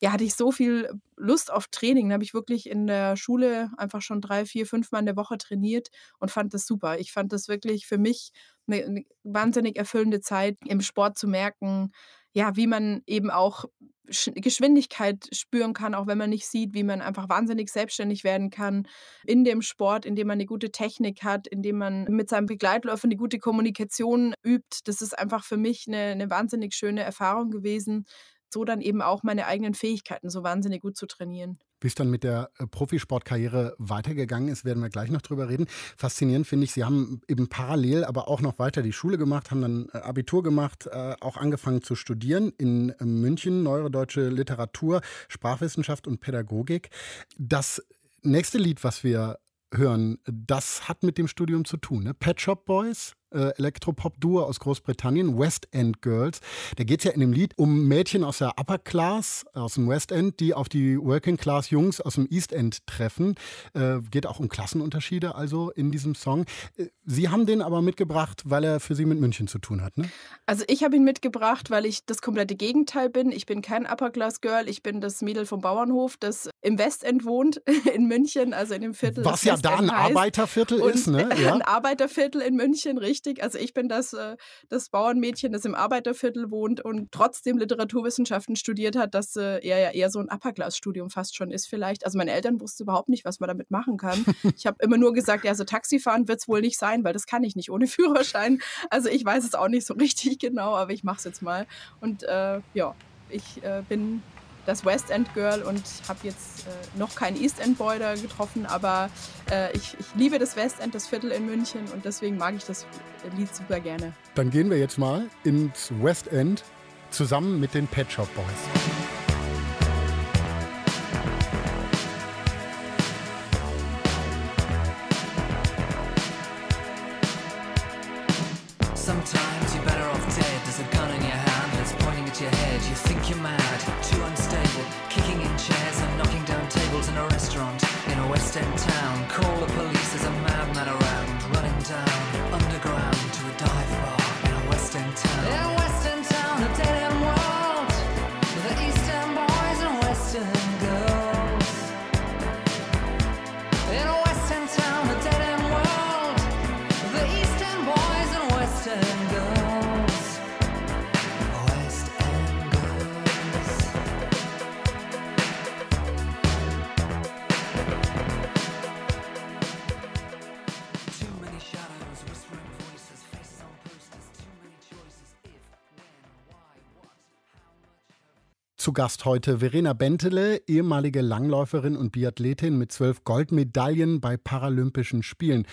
ja, hatte ich so viel Lust auf Training. Da habe ich wirklich in der Schule einfach schon drei, vier, fünf Mal in der Woche trainiert und fand das super. Ich fand das wirklich für mich eine, eine wahnsinnig erfüllende Zeit, im Sport zu merken, ja, wie man eben auch Geschwindigkeit spüren kann, auch wenn man nicht sieht, wie man einfach wahnsinnig selbstständig werden kann in dem Sport, indem man eine gute Technik hat, indem man mit seinem Begleitläufer eine gute Kommunikation übt. Das ist einfach für mich eine, eine wahnsinnig schöne Erfahrung gewesen, so dann eben auch meine eigenen Fähigkeiten so wahnsinnig gut zu trainieren. Wie es dann mit der äh, Profisportkarriere weitergegangen ist, werden wir gleich noch drüber reden. Faszinierend finde ich, Sie haben eben parallel aber auch noch weiter die Schule gemacht, haben dann äh, Abitur gemacht, äh, auch angefangen zu studieren in München, Neuere Deutsche Literatur, Sprachwissenschaft und Pädagogik. Das nächste Lied, was wir hören, das hat mit dem Studium zu tun. Ne? Pet Shop Boys äh, Elektropop-Duo aus Großbritannien, West End Girls. Da geht es ja in dem Lied um Mädchen aus der Upper Class, aus dem West End, die auf die Working Class Jungs aus dem East End treffen. Äh, geht auch um Klassenunterschiede also in diesem Song. Äh, Sie haben den aber mitgebracht, weil er für Sie mit München zu tun hat, ne? Also ich habe ihn mitgebracht, weil ich das komplette Gegenteil bin. Ich bin kein Upper Class Girl, ich bin das Mädel vom Bauernhof, das im Westend wohnt, [laughs] in München, also in dem Viertel. Was ja da ein Arbeiterviertel ist, ne? [laughs] Ja. Ein Arbeiterviertel in München, richtig richtig. Also ich bin das, äh, das Bauernmädchen, das im Arbeiterviertel wohnt und trotzdem Literaturwissenschaften studiert hat, das äh, eher ja eher so ein Upper-Class-Studium fast schon ist vielleicht. Also meine Eltern wussten überhaupt nicht, was man damit machen kann. Ich habe immer nur gesagt, ja, so Taxifahren wird es wohl nicht sein, weil das kann ich nicht ohne [laughs] Führerschein. Also ich weiß es auch nicht so richtig genau, aber ich mache es jetzt mal. Und äh, ja, ich äh, bin das West End Girl und habe jetzt äh, noch keinen East End Boy da getroffen, aber äh, ich, ich, liebe das West End, das Viertel in München und deswegen mag ich das Lied super gerne. Dann gehen wir jetzt mal ins West End zusammen mit den Pet Shop Boys. Gast heute Verena Bentele, ehemalige Langläuferin und Biathletin mit zwölf Goldmedaillen bei Paralympischen Spielen.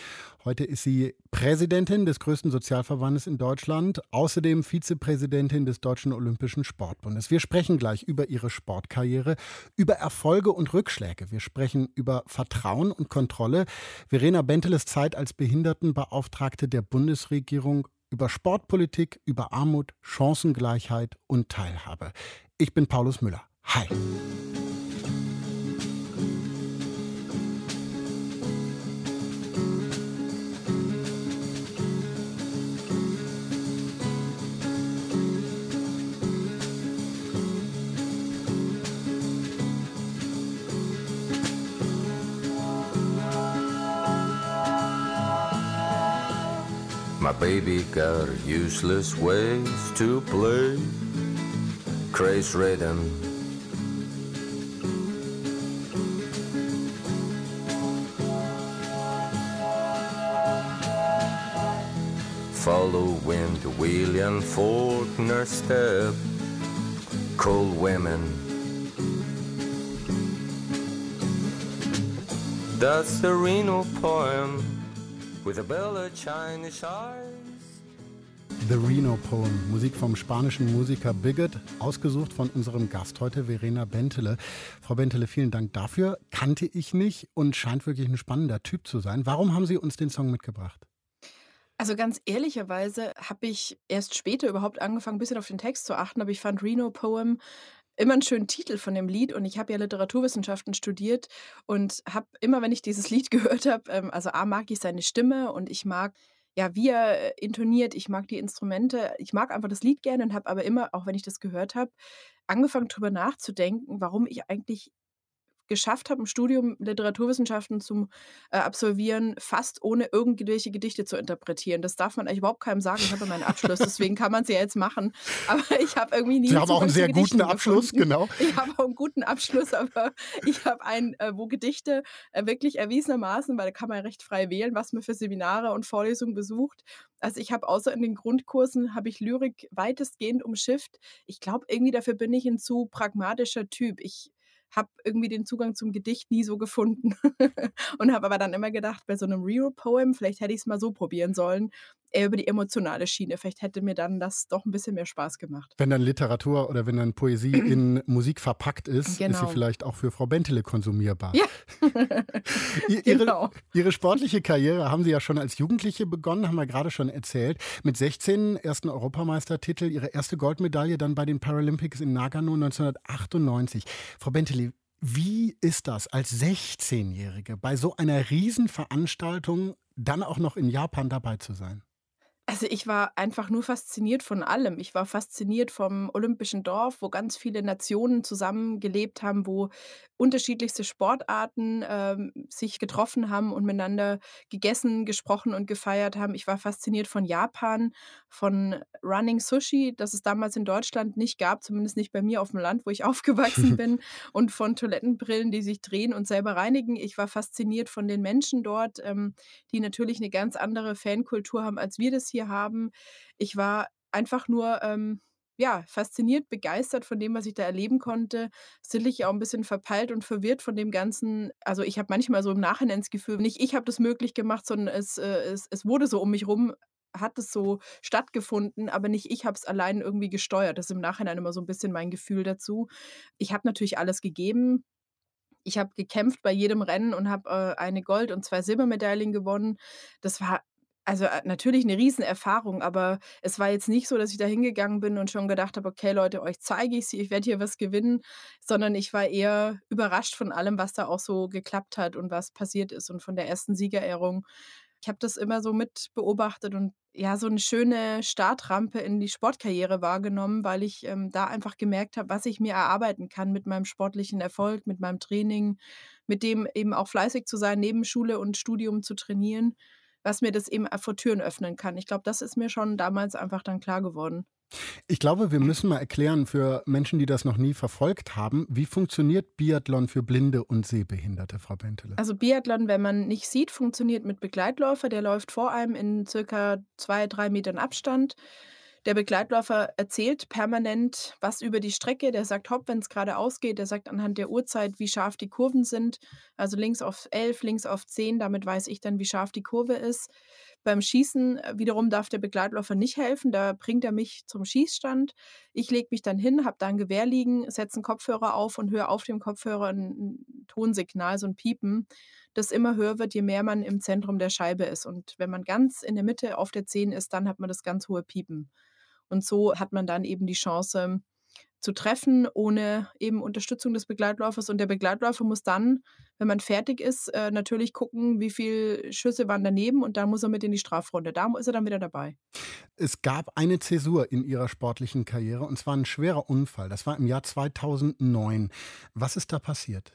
Heute ist sie Präsidentin des größten Sozialverbandes in Deutschland, außerdem Vizepräsidentin des Deutschen Olympischen Sportbundes. Wir sprechen gleich über ihre Sportkarriere, über Erfolge und Rückschläge. Wir sprechen über Vertrauen und Kontrolle. Verena Benteles Zeit als Behindertenbeauftragte der Bundesregierung über Sportpolitik, über Armut, Chancengleichheit und Teilhabe. Ich bin Paulus Müller. Hi. My baby got useless ways to play. Craze rhythm. Following the William Faulkner step, cold women. That's the Reno poem with a bell of Chinese eyes. The Reno Poem, Musik vom spanischen Musiker Bigot, ausgesucht von unserem Gast heute, Verena Bentele. Frau Bentele, vielen Dank dafür. Kannte ich nicht und scheint wirklich ein spannender Typ zu sein. Warum haben Sie uns den Song mitgebracht? Also ganz ehrlicherweise habe ich erst später überhaupt angefangen, ein bisschen auf den Text zu achten, aber ich fand Reno Poem immer einen schönen Titel von dem Lied und ich habe ja Literaturwissenschaften studiert und habe immer, wenn ich dieses Lied [laughs] gehört habe, ähm, also A mag ich seine Stimme und ich mag ja, wie er intoniert. Ich mag die Instrumente. Ich mag einfach das Lied gerne und habe aber immer, auch wenn ich das gehört habe, angefangen darüber nachzudenken, warum ich eigentlich geschafft habe, ein Studium Literaturwissenschaften zu äh, absolvieren, fast ohne irgendwelche Gedichte zu interpretieren. Das darf man eigentlich überhaupt keinem sagen. Ich habe meinen Abschluss, deswegen kann man es ja jetzt machen. [laughs] Aber ich habe irgendwie nie. Sie haben auch einen sehr guten Abschluss, gefunden. genau. [laughs] Ich habe auch einen guten Abschluss, aber [laughs] ich habe einen, äh, wo Gedichte äh, wirklich erwiesenermaßen, weil da kann man recht frei wählen, was man für Seminare und Vorlesungen besucht. Also ich habe außer in den Grundkursen habe ich Lyrik weitestgehend umschifft. Ich glaube irgendwie dafür bin ich ein zu pragmatischer Typ. Ich habe irgendwie den Zugang zum Gedicht nie so gefunden. [laughs] Und habe aber dann immer gedacht, bei so einem Real Poem, vielleicht hätte ich es mal so probieren sollen, eher über die emotionale Schiene. Vielleicht hätte mir dann das doch ein bisschen mehr Spaß gemacht. Wenn dann Literatur oder wenn dann Poesie [clears throat] in Musik verpackt ist, genau. ist sie genau. vielleicht auch für Frau Bentele konsumierbar. Ja. [laughs] ihre, genau. ihre sportliche Karriere haben Sie ja schon als Jugendliche begonnen, haben wir gerade schon erzählt. Mit 16 ersten Europameistertitel, Ihre erste Goldmedaille dann bei den Paralympics in Nagano 1998. Frau Bentele, wie ist das als 16-Jährige bei so einer Riesenveranstaltung dann auch noch in Japan dabei zu sein? Also, ich war einfach nur fasziniert von allem. Ich war fasziniert vom Olympischen Dorf, wo ganz viele Nationen zusammengelebt haben, wo unterschiedlichste Sportarten, ähm, sich getroffen haben und miteinander gegessen, gesprochen und gefeiert haben. Ich war fasziniert von Japan, von Running Sushi, das es damals in Deutschland nicht gab, zumindest nicht bei mir auf dem Land, wo ich [laughs] aufgewachsen [laughs] bin, und von Toilettenbrillen, die sich drehen und selber reinigen. Ich war fasziniert von den Menschen dort, ähm, die natürlich eine ganz andere Fankultur haben, als wir das hier haben. Ich war einfach nur ähm, ja, fasziniert, begeistert von dem, was ich da erleben konnte. Sicherlich auch ein bisschen verpeilt und verwirrt von dem Ganzen. Also ich habe manchmal so im Nachhinein das Gefühl, nicht ich habe das möglich gemacht, sondern es, äh, es, es wurde so um mich rum, hat es so stattgefunden, aber nicht ich habe es allein irgendwie gesteuert. Das ist im Nachhinein immer so ein bisschen mein Gefühl dazu. Ich habe natürlich alles gegeben. Ich habe gekämpft bei jedem Rennen und habe äh, eine Gold- und zwei Silbermedaillen gewonnen. Das war also, äh, natürlich eine Riesenerfahrung, aber es war jetzt nicht so, dass ich da hingegangen bin und schon gedacht habe: „Okay, Leute, euch zeige ich's, ich werde hier was gewinnen“, sondern ich war eher überrascht von allem, was da auch so geklappt hat und was passiert ist und von der ersten Siegerehrung. Ich habe das immer so mit beobachtet und, ja, so eine schöne Startrampe in die Sportkarriere wahrgenommen, weil ich, ähm, da einfach gemerkt habe, was ich mir erarbeiten kann mit meinem sportlichen Erfolg, mit meinem Training, mit dem eben auch fleißig zu sein, neben Schule und Studium zu trainieren was mir das eben vor Türen öffnen kann. Ich glaube, das ist mir schon damals einfach dann klar geworden. Ich glaube, wir müssen mal erklären für Menschen, die das noch nie verfolgt haben, wie funktioniert Biathlon für Blinde und Sehbehinderte, Frau Bentele? Also Biathlon, wenn man nicht sieht, funktioniert mit Begleitläufer. Der läuft vor einem in circa zwei, drei Metern Abstand. Der Begleitläufer erzählt permanent was über die Strecke. Der sagt hopp, wenn es geradeaus geht. Der sagt anhand der Uhrzeit, wie scharf die Kurven sind. Also links auf 11, links auf 10. Damit weiß ich dann, wie scharf die Kurve ist. Beim Schießen äh, wiederum darf der Begleitläufer nicht helfen. Da bringt er mich zum Schießstand. Ich lege mich dann hin, habe da ein Gewehr liegen, setze einen Kopfhörer auf und höre auf dem Kopfhörer ein, ein Tonsignal, so ein Piepen das immer höher wird, je mehr man im Zentrum der Scheibe ist. Und wenn man ganz in der Mitte auf der 10 ist, dann hat man das ganz hohe Piepen. Und so hat man dann eben die Chance zu treffen, ohne eben Unterstützung des Begleitläufers. Und der Begleitläufer muss dann, wenn man fertig ist, äh, natürlich gucken, wie viele Schüsse waren daneben und dann muss er mit in die Strafrunde. Da ist er dann wieder dabei. Es gab eine Zäsur in Ihrer sportlichen Karriere und zwar ein schwerer Unfall. Das war im Jahr 2009. Was ist da passiert?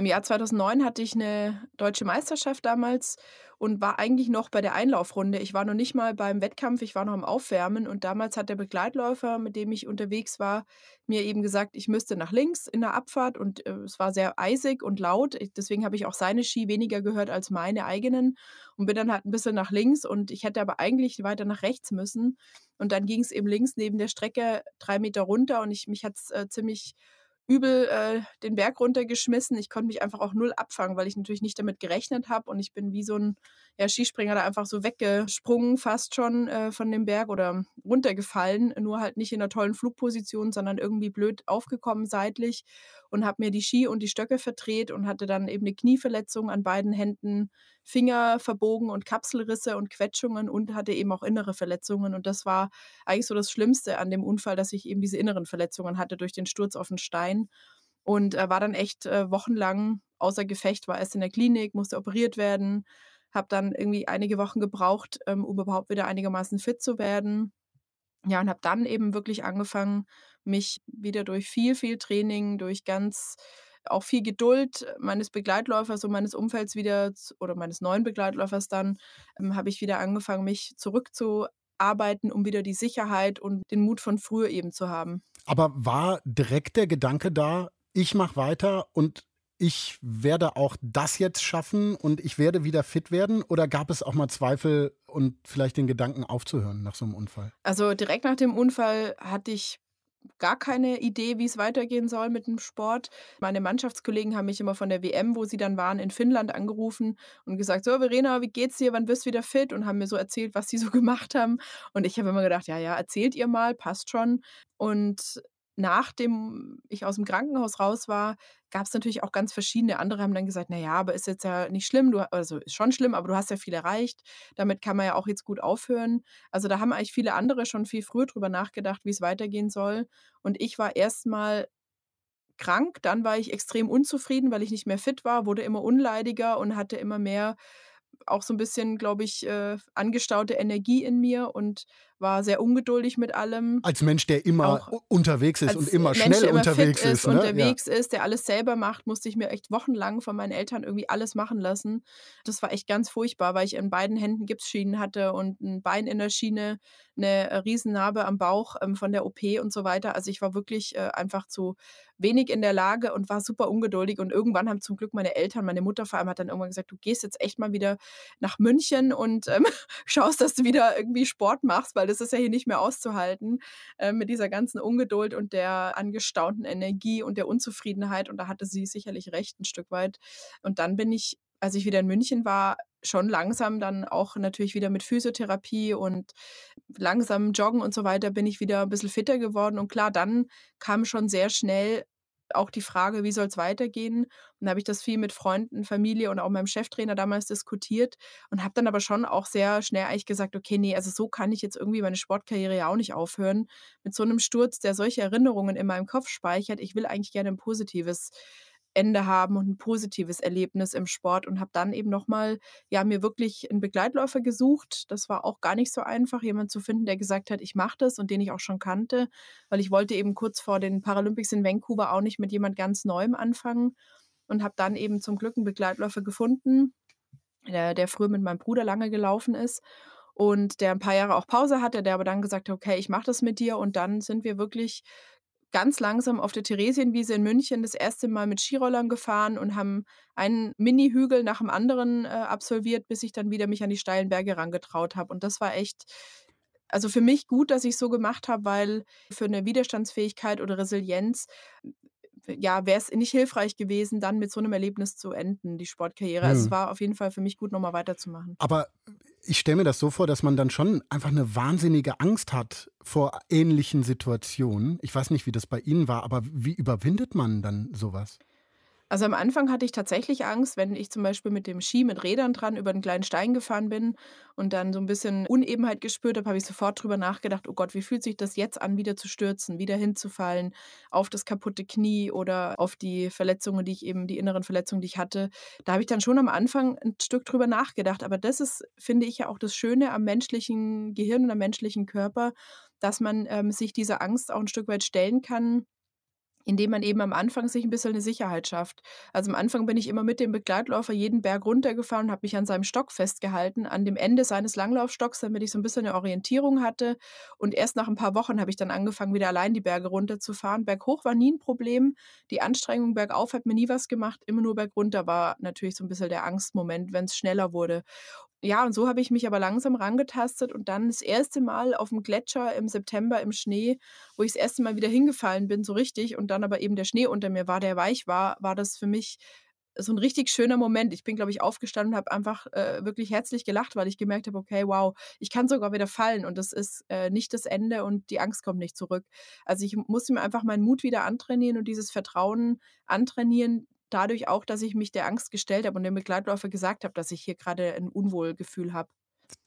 Im Jahr 2009 hatte ich eine deutsche Meisterschaft damals und war eigentlich noch bei der Einlaufrunde. Ich war noch nicht mal beim Wettkampf, ich war noch im Aufwärmen und damals hat der Begleitläufer, mit dem ich unterwegs war, mir eben gesagt, ich müsste nach links in der Abfahrt und äh, es war sehr eisig und laut. Deswegen habe ich auch seine Ski weniger gehört als meine eigenen und bin dann halt ein bisschen nach links und ich hätte aber eigentlich weiter nach rechts müssen. Und dann ging es eben links neben der Strecke drei Meter runter und ich, mich hat es äh, ziemlich übel äh, den Berg runtergeschmissen. Ich konnte mich einfach auch null abfangen, weil ich natürlich nicht damit gerechnet habe und ich bin wie so ein ja, Skispringer da einfach so weggesprungen, fast schon äh, von dem Berg oder runtergefallen, nur halt nicht in einer tollen Flugposition, sondern irgendwie blöd aufgekommen seitlich und habe mir die Ski und die Stöcke verdreht und hatte dann eben eine Knieverletzung an beiden Händen, Finger verbogen und Kapselrisse und Quetschungen und hatte eben auch innere Verletzungen. Und das war eigentlich so das Schlimmste an dem Unfall, dass ich eben diese inneren Verletzungen hatte durch den Sturz auf den Stein. Und äh, war dann echt äh, wochenlang außer Gefecht, war erst in der Klinik, musste operiert werden, habe dann irgendwie einige Wochen gebraucht, ähm, um überhaupt wieder einigermaßen fit zu werden. Ja, und habe dann eben wirklich angefangen, mich wieder durch viel, viel Training, durch ganz auch viel Geduld meines Begleitläufers und meines Umfelds wieder oder meines neuen Begleitläufers dann, ähm, habe ich wieder angefangen, mich zurückzuarbeiten, um wieder die Sicherheit und den Mut von früher eben zu haben. Aber war direkt der Gedanke da, ich mache weiter und ich werde auch das jetzt schaffen und ich werde wieder fit werden? Oder gab es auch mal Zweifel und vielleicht den Gedanken aufzuhören nach so einem Unfall? Also direkt nach dem Unfall hatte ich gar keine Idee, wie es weitergehen soll mit dem Sport. Meine Mannschaftskollegen haben mich immer von der WM, wo sie dann waren, in Finnland angerufen und gesagt: „So, Verena, wie geht's dir? Wann wirst du wieder fit?“ Und haben mir so erzählt, was sie so [laughs] gemacht haben. Und ich habe immer gedacht: „Ja, ja, erzählt ihr mal, passt schon.“ Und nachdem ich aus dem Krankenhaus raus war, gab es natürlich auch ganz verschiedene. Andere haben dann gesagt: „Na ja, aber ist jetzt ja nicht schlimm. Du also, ist schon schlimm, aber du hast ja viel erreicht. Damit kann man ja auch jetzt gut aufhören.“ Also, da haben eigentlich viele andere schon viel früher drüber nachgedacht, wie es weitergehen soll. Und ich war erst mal krank, dann war ich extrem unzufrieden, weil ich nicht mehr fit war, wurde immer unleidiger und hatte immer mehr auch so ein bisschen, glaube ich, äh, angestaute Energie in mir und war sehr ungeduldig mit allem. Als Mensch, der immer Auch unterwegs ist und immer Mensch, schnell immer unterwegs fit ist, ist, ne? Ja. unterwegs ist, der alles selber macht, musste ich mir echt wochenlang von meinen Eltern irgendwie alles machen lassen. Das war echt ganz furchtbar, weil ich in beiden Händen Gipsschienen hatte und ein Bein in der Schiene, 'ne, äh, Riesennarbe am Bauch, ähm, von der OP und so weiter. Also, ich war wirklich, äh, einfach zu wenig in der Lage und war super ungeduldig und irgendwann haben zum Glück meine Eltern meine Mutter vor allem hat dann irgendwann gesagt: „Du gehst jetzt echt mal wieder nach München und, ähm, [laughs] schaust, dass du wieder irgendwie Sport machst, weil das ist ja hier nicht mehr auszuhalten, äh, mit dieser ganzen Ungeduld und der angestaunten Energie und der Unzufriedenheit.“ Und da hatte sie sicherlich recht ein Stück weit. Und dann bin ich, als ich wieder in München war, schon langsam dann auch natürlich wieder mit Physiotherapie und langsam Joggen und so weiter bin ich wieder ein bisschen fitter geworden. Und klar, dann kam schon sehr schnell auch die Frage, wie soll es weitergehen? Und da habe ich das viel mit Freunden, Familie und auch meinem Cheftrainer damals diskutiert und habe dann aber schon auch sehr schnell eigentlich gesagt: „Okay, ne, also so kann ich jetzt irgendwie meine Sportkarriere ja auch nicht aufhören mit so einem Sturz, der solche Erinnerungen in meinem Kopf speichert. Ich will eigentlich gerne ein positives Ende haben und ein positives Erlebnis im Sport“ und habe dann eben noch mal, ja, mir wirklich 'n Begleitläufer gesucht. Das war auch gar nicht so einfach, jemand zu finden, der gesagt hat: „Ich mache das“ und den ich auch schon kannte, weil ich wollte eben kurz vor den Paralympics in Vancouver auch nicht mit jemand ganz Neuem anfangen und habe dann eben zum Glück 'n Begleitläufer gefunden, der der früher mit meinem Bruder lange gelaufen ist und der 'n paar Jahre auch Pause hatte, der aber dann gesagt hat: „Okay, ich mache das mit dir.“ Und dann sind wir wirklich ganz langsam auf der Theresienwiese in München das erste Mal mit Skirollern gefahren und haben einen Mini-Hügel nach dem anderen, äh, absolviert, bis ich dann wieder mich an die steilen Berge rangetraut habe. Und das war echt also für mich gut, dass ich's so gemacht habe, weil für 'ne Widerstandsfähigkeit oder Resilienz, ja, wäre es nicht hilfreich gewesen, dann mit so 'nem Erlebnis zu enden, die Sportkarriere. Also, es Mhm. war auf jeden Fall für mich gut, noch mal weiterzumachen. Aber ich stelle mir das so vor, dass man dann schon einfach eine wahnsinnige Angst hat vor ähnlichen Situationen. Ich weiß nicht, wie das bei Ihnen war, aber wie überwindet man dann sowas? Also, am Anfang hatte ich tatsächlich Angst, wenn ich zum Beispiel mit dem Ski mit Rädern dran über 'n kleinen Stein gefahren bin und dann so 'n bisschen Unebenheit gespürt habe, habe ich sofort drüber nachgedacht: „Oh Gott, wie fühlt sich das jetzt an, wieder zu stürzen, wieder hinzufallen auf das kaputte Knie oder auf die Verletzungen, die ich eben die inneren Verletzungen, die ich hatte.“ Da habe ich dann schon am Anfang 'n Stück drüber nachgedacht. Aber das ist, finde ich, ja auch das Schöne am menschlichen Gehirn und am menschlichen Körper, dass man, ähm, sich dieser Angst auch 'n Stück weit stellen kann, indem man eben am Anfang sich 'n bisschen 'ne Sicherheit schafft. Also, am Anfang bin ich immer mit dem Begleitläufer jeden Berg runtergefahren und habe mich an seinem Stock festgehalten, an dem Ende seines Langlaufstocks, damit ich so 'n bisschen 'ne Orientierung hatte. Und erst nach 'n paar Wochen habe ich dann angefangen, wieder allein die Berge runterzufahren. Berghoch war nie 'n Problem. Die Anstrengung bergauf hat mir nie was gemacht. Immer nur bergunter war natürlich so 'n bisschen der Angstmoment, wenn's schneller wurde. Ja, und so habe ich mich aber langsam rangetastet und dann das erste Mal auf'm Gletscher im September im Schnee, wo ich das erste Mal wieder hingefallen bin, so richtig und dann aber eben der Schnee unter mir war, der weich war, war das für mich so 'n richtig schöner Moment. Ich bin, glaube ich, aufgestanden und habe einfach, äh, wirklich herzlich gelacht, weil ich gemerkt habe: „Okay, wow, ich kann sogar wieder fallen und das ist, äh, nicht das Ende und die Angst kommt nicht zurück.“ Also, ich musste mir einfach meinen Mut wieder antrainieren und dieses Vertrauen antrainieren, dadurch auch, dass ich mich der Angst gestellt habe und dem Begleitläufer gesagt habe, dass ich hier grade 'n Unwohlgefühl habe.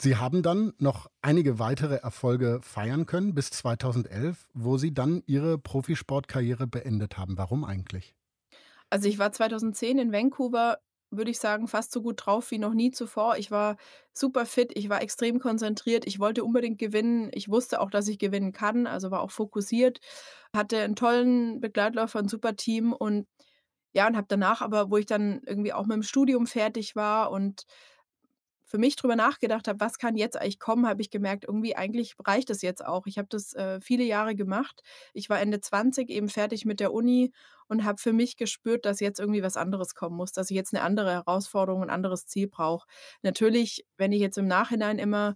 Sie haben dann noch einige weitere Erfolge feiern können bis 2011, wo Sie dann Ihre Profisportkarriere beendet haben. Warum eigentlich? Also, ich war 2010 in Vancouver, würde ich sagen, fast so gut drauf wie noch nie zuvor. Ich war super fit, ich war extrem konzentriert, ich wollte unbedingt gewinnen. Ich wusste auch, dass ich gewinnen kann, also war auch fokussiert, hatte 'n tollen Begleitläufer, 'n super Team und ja, und habe danach aber, wo ich dann irgendwie auch mit'm Studium fertig war und für mich drüber nachgedacht habe: „Was kann jetzt eigentlich kommen?“, habe ich gemerkt, irgendwie eigentlich reicht es jetzt auch. Ich habe das, äh, viele Jahre gemacht. Ich war Ende 20 eben fertig mit der Uni und habe für mich gespürt, dass jetzt irgendwie was anderes kommen muss, dass ich jetzt 'ne andere Herausforderung, 'n anderes Ziel brauche. Natürlich, wenn ich jetzt im Nachhinein immer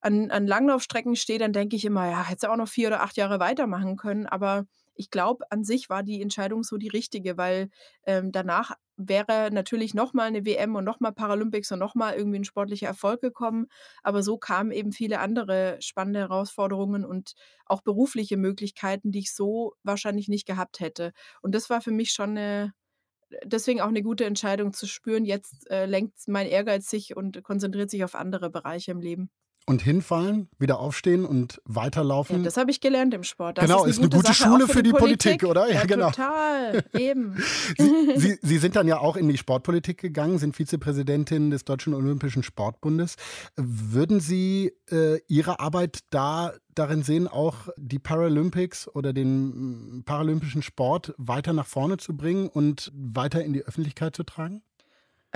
an, an Langlaufstrecken stehe, dann denke ich immer, ja, hätte auch noch vier oder acht Jahre weitermachen können. Aber ich glaube, an sich war die Entscheidung so die richtige, weil ähm, danach wäre natürlich nochmal eine WM und nochmal Paralympics und nochmal irgendwie ein sportlicher Erfolg gekommen. Aber so kamen eben viele andere spannende Herausforderungen und auch berufliche Möglichkeiten, die ich so wahrscheinlich nicht gehabt hätte. Und das war für mich schon eine, deswegen auch eine gute Entscheidung zu spüren. Jetzt äh, lenkt mein Ehrgeiz sich und konzentriert sich auf andere Bereiche im Leben. Und hinfallen, wieder aufstehen und weiterlaufen. Ja, das habe ich gelernt im Sport. Das genau, ist eine, ist eine gute, Schule für, für die, die Politik. Politik, oder? Ja, ja genau. Total, eben. [laughs] Sie, Sie, Sie, sind dann ja auch in die Sportpolitik gegangen, sind Vizepräsidentin des Deutschen Olympischen Sportbundes. Würden Sie äh, Ihre Arbeit da darin sehen, auch die Paralympics oder den paralympischen Sport weiter nach vorne zu bringen und weiter in die Öffentlichkeit zu tragen?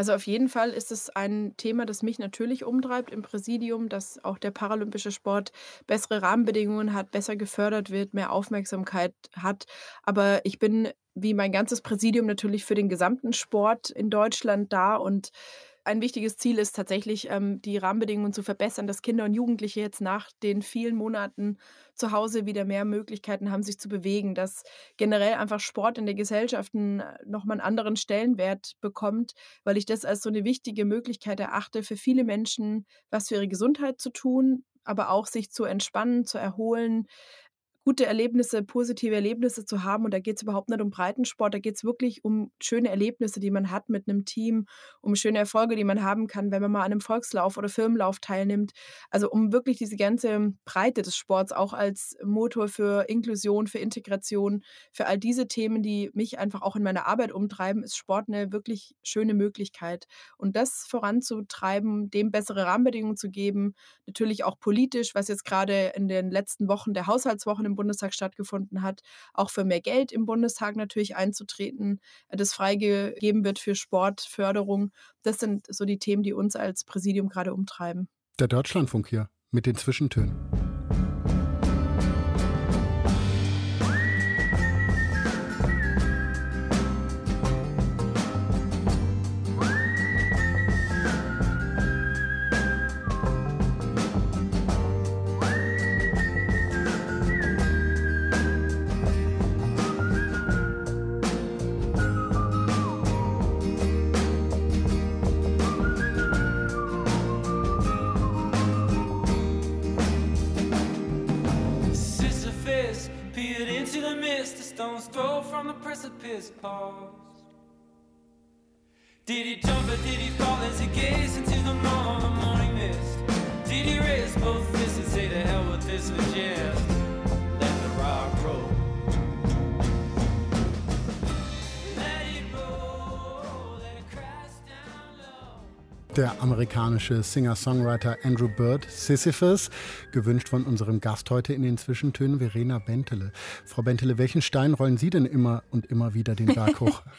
Also auf jeden Fall ist es ein Thema, das mich natürlich umtreibt im Präsidium, dass auch der paralympische Sport bessere Rahmenbedingungen hat, besser gefördert wird, mehr Aufmerksamkeit hat. Aber ich bin wie mein ganzes Präsidium natürlich für den gesamten Sport in Deutschland da und ein wichtiges Ziel ist tatsächlich, ähm, die Rahmenbedingungen zu verbessern, dass Kinder und Jugendliche jetzt nach den vielen Monaten zu Hause wieder mehr Möglichkeiten haben, sich zu bewegen, dass generell einfach Sport in der Gesellschaft nochmal einen anderen Stellenwert bekommt, weil ich das als so eine wichtige Möglichkeit erachte, für viele Menschen was für ihre Gesundheit zu tun, aber auch sich zu entspannen, zu erholen, gute Erlebnisse, positive Erlebnisse zu haben. Und da geht es überhaupt nicht um Breitensport, da geht es wirklich um schöne Erlebnisse, die man hat mit einem Team, um schöne Erfolge, die man haben kann, wenn man mal an einem Volkslauf oder Firmenlauf teilnimmt. Also um wirklich diese ganze Breite des Sports auch als Motor für Inklusion, für Integration, für all diese Themen, die mich einfach auch in meiner Arbeit umtreiben, ist Sport eine wirklich schöne Möglichkeit. Und das voranzutreiben, dem bessere Rahmenbedingungen zu geben, natürlich auch politisch, was jetzt gerade in den letzten Wochen der Haushaltswochen im Bundestag stattgefunden hat, auch für mehr Geld im Bundestag natürlich einzutreten, äh, das freigegeben wird für Sportförderung. Das sind so die Themen, die uns als Präsidium gerade umtreiben. Der Deutschlandfunk hier mit den Zwischentönen. Precipice paused. Did he jump or did he fall as he gazed into the morning, mist? Did he raise both fists and say to hell with this and Der amerikanische Singer-Songwriter Andrew Bird, Sisyphus, gewünscht von unserem Gast heute in den Zwischentönen Verena Bentele. Frau Bentele, welchen Stein rollen Sie denn immer und immer wieder den Berg hoch? [laughs]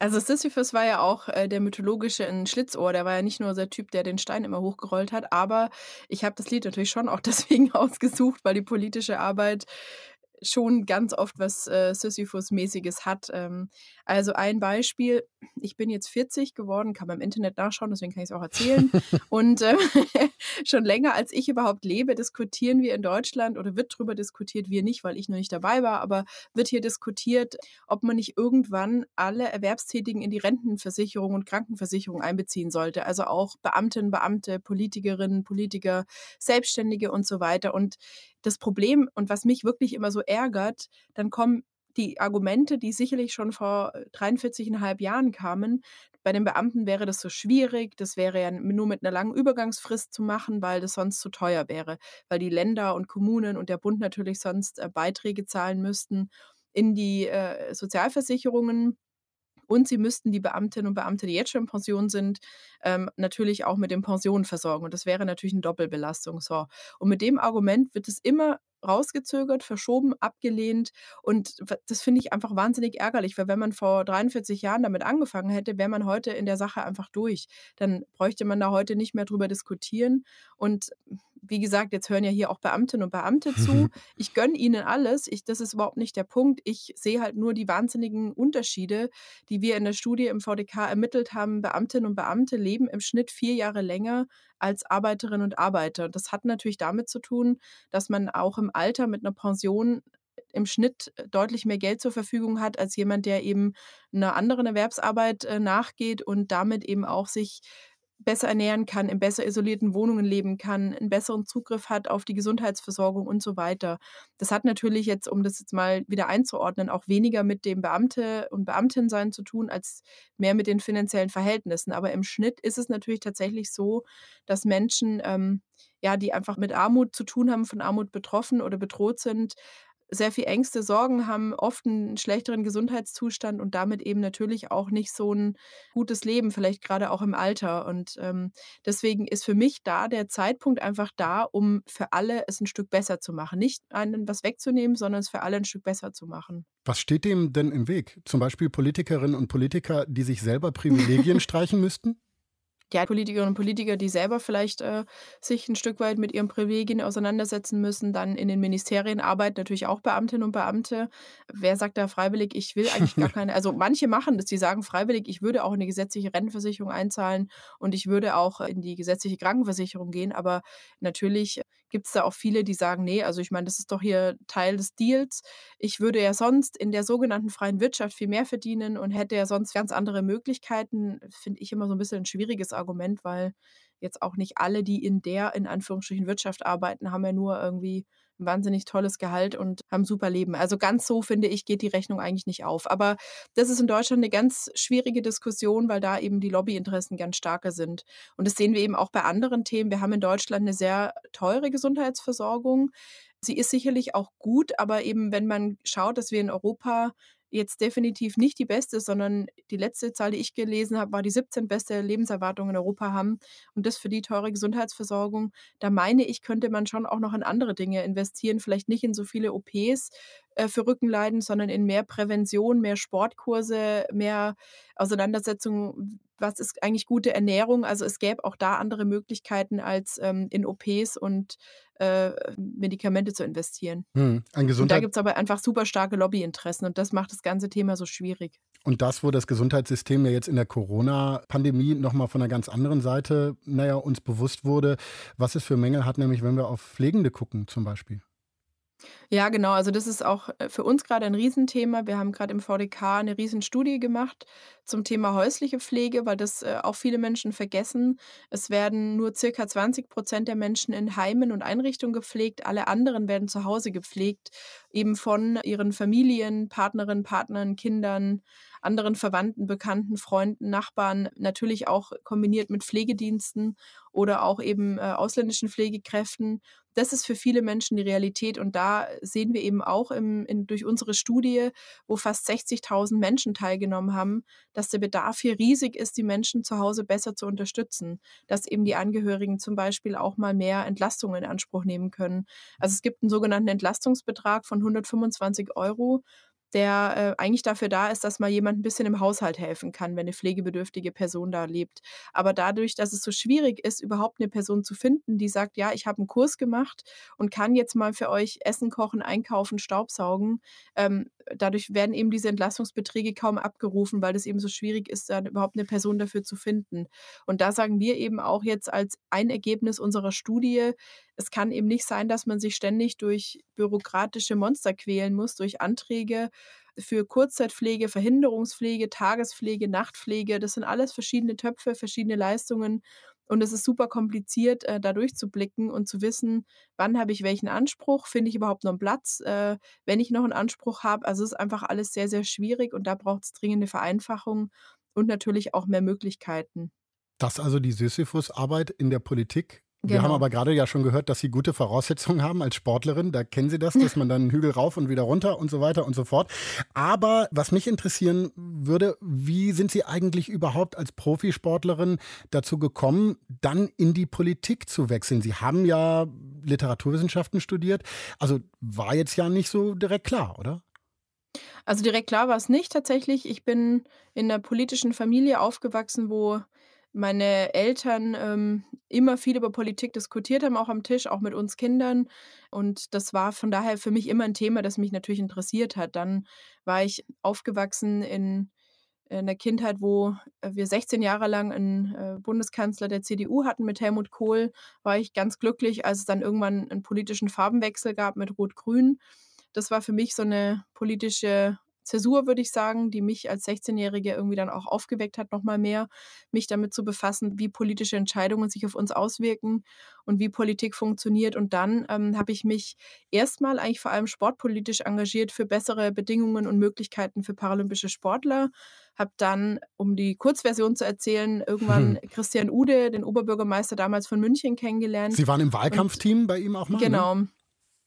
Also Sisyphus war ja auch äh, der mythologische in Schlitzohr. Der war ja nicht nur der Typ, der den Stein immer hochgerollt hat, aber ich habe das Lied natürlich schon auch [laughs] deswegen ausgesucht, weil die politische Arbeit schon ganz oft was äh, Sisyphus-mäßiges hat. Ähm, also ein Beispiel, ich bin jetzt 40 geworden, kann man im Internet nachschauen, deswegen kann ich es auch erzählen. [laughs] und äh, [laughs] schon länger als ich überhaupt lebe, diskutieren wir in Deutschland oder wird darüber diskutiert, wir nicht, weil ich noch nicht dabei war, aber wird hier diskutiert, ob man nicht irgendwann alle Erwerbstätigen in die Rentenversicherung und Krankenversicherung einbeziehen sollte. Also auch Beamtinnen, Beamte, Politikerinnen, Politiker, Selbstständige und so weiter. Und das Problem und was mich wirklich immer so ärgert, dann kommen die Argumente, die sicherlich schon vor 43,5 Jahren kamen. Bei den Beamten wäre das so schwierig, das wäre ja nur mit einer langen Übergangsfrist zu machen, weil das sonst zu teuer wäre, weil die Länder und Kommunen und der Bund natürlich sonst äh, Beiträge zahlen müssten in die äh, Sozialversicherungen. Und sie müssten die Beamtinnen und Beamte, die jetzt schon in Pension sind, ähm, natürlich auch mit den Pensionen versorgen. Und das wäre natürlich eine Doppelbelastung. So. Und mit dem Argument wird es immer rausgezögert, verschoben, abgelehnt. Und das finde ich einfach wahnsinnig ärgerlich, weil wenn man vor 43 Jahren damit angefangen hätte, wäre man heute in der Sache einfach durch. Dann bräuchte man da heute nicht mehr drüber diskutieren. Und wie gesagt, jetzt hören ja hier auch Beamtinnen und Beamte zu. Ich gönne ihnen alles. Ich, das ist überhaupt nicht der Punkt. Ich sehe halt nur die wahnsinnigen Unterschiede, die wir in der Studie im VDK ermittelt haben. Beamtinnen und Beamte leben im Schnitt vier Jahre länger als Arbeiterinnen und Arbeiter. Das hat natürlich damit zu tun, dass man auch im Alter mit einer Pension im Schnitt deutlich mehr Geld zur Verfügung hat als jemand, der eben einer anderen Erwerbsarbeit äh, nachgeht und damit eben auch sich besser ernähren kann, in besser isolierten Wohnungen leben kann, einen besseren Zugriff hat auf die Gesundheitsversorgung und so weiter. Das hat natürlich jetzt, um das jetzt mal wieder einzuordnen, auch weniger mit dem Beamte und Beamtinsein zu tun, als mehr mit den finanziellen Verhältnissen. Aber im Schnitt ist es natürlich tatsächlich so, dass Menschen, ähm, ja, die einfach mit Armut zu tun haben, von Armut betroffen oder bedroht sind, sehr viel Ängste, Sorgen haben, oft einen schlechteren Gesundheitszustand und damit eben natürlich auch nicht so ein gutes Leben, vielleicht gerade auch im Alter. Und ähm, deswegen ist für mich da der Zeitpunkt einfach da, um für alle es ein Stück besser zu machen. Nicht einen was wegzunehmen, sondern es für alle ein Stück besser zu machen. Was steht dem denn im Weg? Zum Beispiel Politikerinnen und Politiker, die sich selber Privilegien streichen müssten? Ja, Politikerinnen und Politiker, die selber vielleicht äh, sich ein Stück weit mit ihren Privilegien auseinandersetzen müssen, dann in den Ministerien arbeiten natürlich auch Beamtinnen und Beamte. Wer sagt da freiwillig, ich will eigentlich gar [laughs] keine, also manche machen das, die sagen freiwillig, ich würde auch in die gesetzliche Rentenversicherung einzahlen und ich würde auch in die gesetzliche Krankenversicherung gehen, aber natürlich gibt es da auch viele, die sagen, nee, also ich meine, das ist doch hier Teil des Deals. Ich würde ja sonst in der sogenannten freien Wirtschaft viel mehr verdienen und hätte ja sonst ganz andere Möglichkeiten. Finde ich immer so ein bisschen ein schwieriges Argument, weil jetzt auch nicht alle, die in der, in Anführungsstrichen, Wirtschaft arbeiten, haben ja nur irgendwie ein wahnsinnig tolles Gehalt und haben super Leben. Also ganz so, finde ich, geht die Rechnung eigentlich nicht auf. Aber das ist in Deutschland eine ganz schwierige Diskussion, weil da eben die Lobbyinteressen ganz starke sind. Und das sehen wir eben auch bei anderen Themen. Wir haben in Deutschland eine sehr teure Gesundheitsversorgung. Sie ist sicherlich auch gut, aber eben wenn man schaut, dass wir in Europa jetzt definitiv nicht die beste, sondern die letzte Zahl, die ich gelesen habe, war die 17 beste Lebenserwartung in Europa haben und das für die teure Gesundheitsversorgung. Da meine ich, könnte man schon auch noch in andere Dinge investieren, vielleicht nicht in so viele OPs äh, für Rückenleiden, sondern in mehr Prävention, mehr Sportkurse, mehr Auseinandersetzung, was ist eigentlich gute Ernährung. Also es gäbe auch da andere Möglichkeiten, als ähm, in OPs und äh, Medikamente zu investieren. Hm, ein und da gibt es aber einfach super starke Lobbyinteressen und das macht das ganze Thema so schwierig. Und das, wo das Gesundheitssystem ja jetzt in der Corona-Pandemie nochmal von einer ganz anderen Seite, naja, uns bewusst wurde, was es für Mängel hat, nämlich wenn wir auf Pflegende gucken zum Beispiel. Ja, genau. Also das ist auch äh, für uns gerade ein Riesenthema. Wir haben gerade im VDK eine Riesenstudie gemacht zum Thema häusliche Pflege, weil das äh, auch viele Menschen vergessen. Es werden nur circa 20 Prozent der Menschen in Heimen und Einrichtungen gepflegt. Alle anderen werden zu Hause gepflegt, eben von ihren Familien, Partnerinnen, Partnern, Kindern, anderen Verwandten, Bekannten, Freunden, Nachbarn, natürlich auch kombiniert mit Pflegediensten oder auch eben äh, ausländischen Pflegekräften das ist für viele Menschen die Realität. Und da sehen wir eben auch im, in, durch unsere Studie, wo fast 60.000 Menschen teilgenommen haben, dass der Bedarf hier riesig ist, die Menschen zu Hause besser zu unterstützen. Dass eben die Angehörigen zum Beispiel auch mal mehr Entlastungen in Anspruch nehmen können. Also es gibt einen sogenannten Entlastungsbetrag von 125 Euro der äh, eigentlich dafür da ist, dass mal jemand ein bisschen im Haushalt helfen kann, wenn eine pflegebedürftige Person da lebt. Aber dadurch, dass es so schwierig ist, überhaupt eine Person zu finden, die sagt, ja, ich habe einen Kurs gemacht und kann jetzt mal für euch Essen kochen, einkaufen, Staubsaugen, ähm, dadurch werden eben diese Entlastungsbeträge kaum abgerufen, weil es eben so schwierig ist, dann überhaupt eine Person dafür zu finden. Und da sagen wir eben auch jetzt als ein Ergebnis unserer Studie, es kann eben nicht sein, dass man sich ständig durch bürokratische Monster quälen muss, durch Anträge für Kurzzeitpflege, Verhinderungspflege, Tagespflege, Nachtpflege. Das sind alles verschiedene Töpfe, verschiedene Leistungen. Und es ist super kompliziert, äh, da durchzublicken und zu wissen, wann habe ich welchen Anspruch, finde ich überhaupt noch einen Platz, äh, wenn ich noch einen Anspruch habe. Also es ist einfach alles sehr, sehr schwierig und da braucht es dringende Vereinfachung und natürlich auch mehr Möglichkeiten. Das also die Sisyphus-Arbeit in der Politik wir haben genau. aber gerade ja schon gehört, dass Sie gute Voraussetzungen haben als Sportlerin. Da kennen Sie das, dass man dann einen Hügel rauf und wieder runter und so weiter und so fort. Aber was mich interessieren würde, wie sind Sie eigentlich überhaupt als Profisportlerin dazu gekommen, dann in die Politik zu wechseln? Sie haben ja Literaturwissenschaften studiert. Also war jetzt ja nicht so direkt klar, oder? Also direkt klar war es nicht tatsächlich. Ich bin in einer politischen Familie aufgewachsen, wo meine Eltern ähm, immer viel über Politik diskutiert haben, auch am Tisch, auch mit uns Kindern. Und das war von daher für mich immer ein Thema, das mich natürlich interessiert hat. Dann war ich aufgewachsen in, in der Kindheit, wo wir 16 Jahre lang einen äh, Bundeskanzler der CDU hatten mit Helmut Kohl, war ich ganz glücklich, als es dann irgendwann einen politischen Farbenwechsel gab mit Rot-Grün. Das war für mich so eine politische Zäsur, würde ich sagen, die mich als 16-Jährige irgendwie dann auch aufgeweckt hat, nochmal mehr, mich damit zu befassen, wie politische Entscheidungen sich auf uns auswirken und wie Politik funktioniert. Und dann ähm, habe ich mich erstmal eigentlich vor allem sportpolitisch engagiert für bessere Bedingungen und Möglichkeiten für paralympische Sportler. Habe dann, um die Kurzversion zu erzählen, irgendwann hm. Christian Ude, den Oberbürgermeister damals von München, kennengelernt. Sie waren im Wahlkampfteam bei ihm auch mal? Ne? Genau. Ne?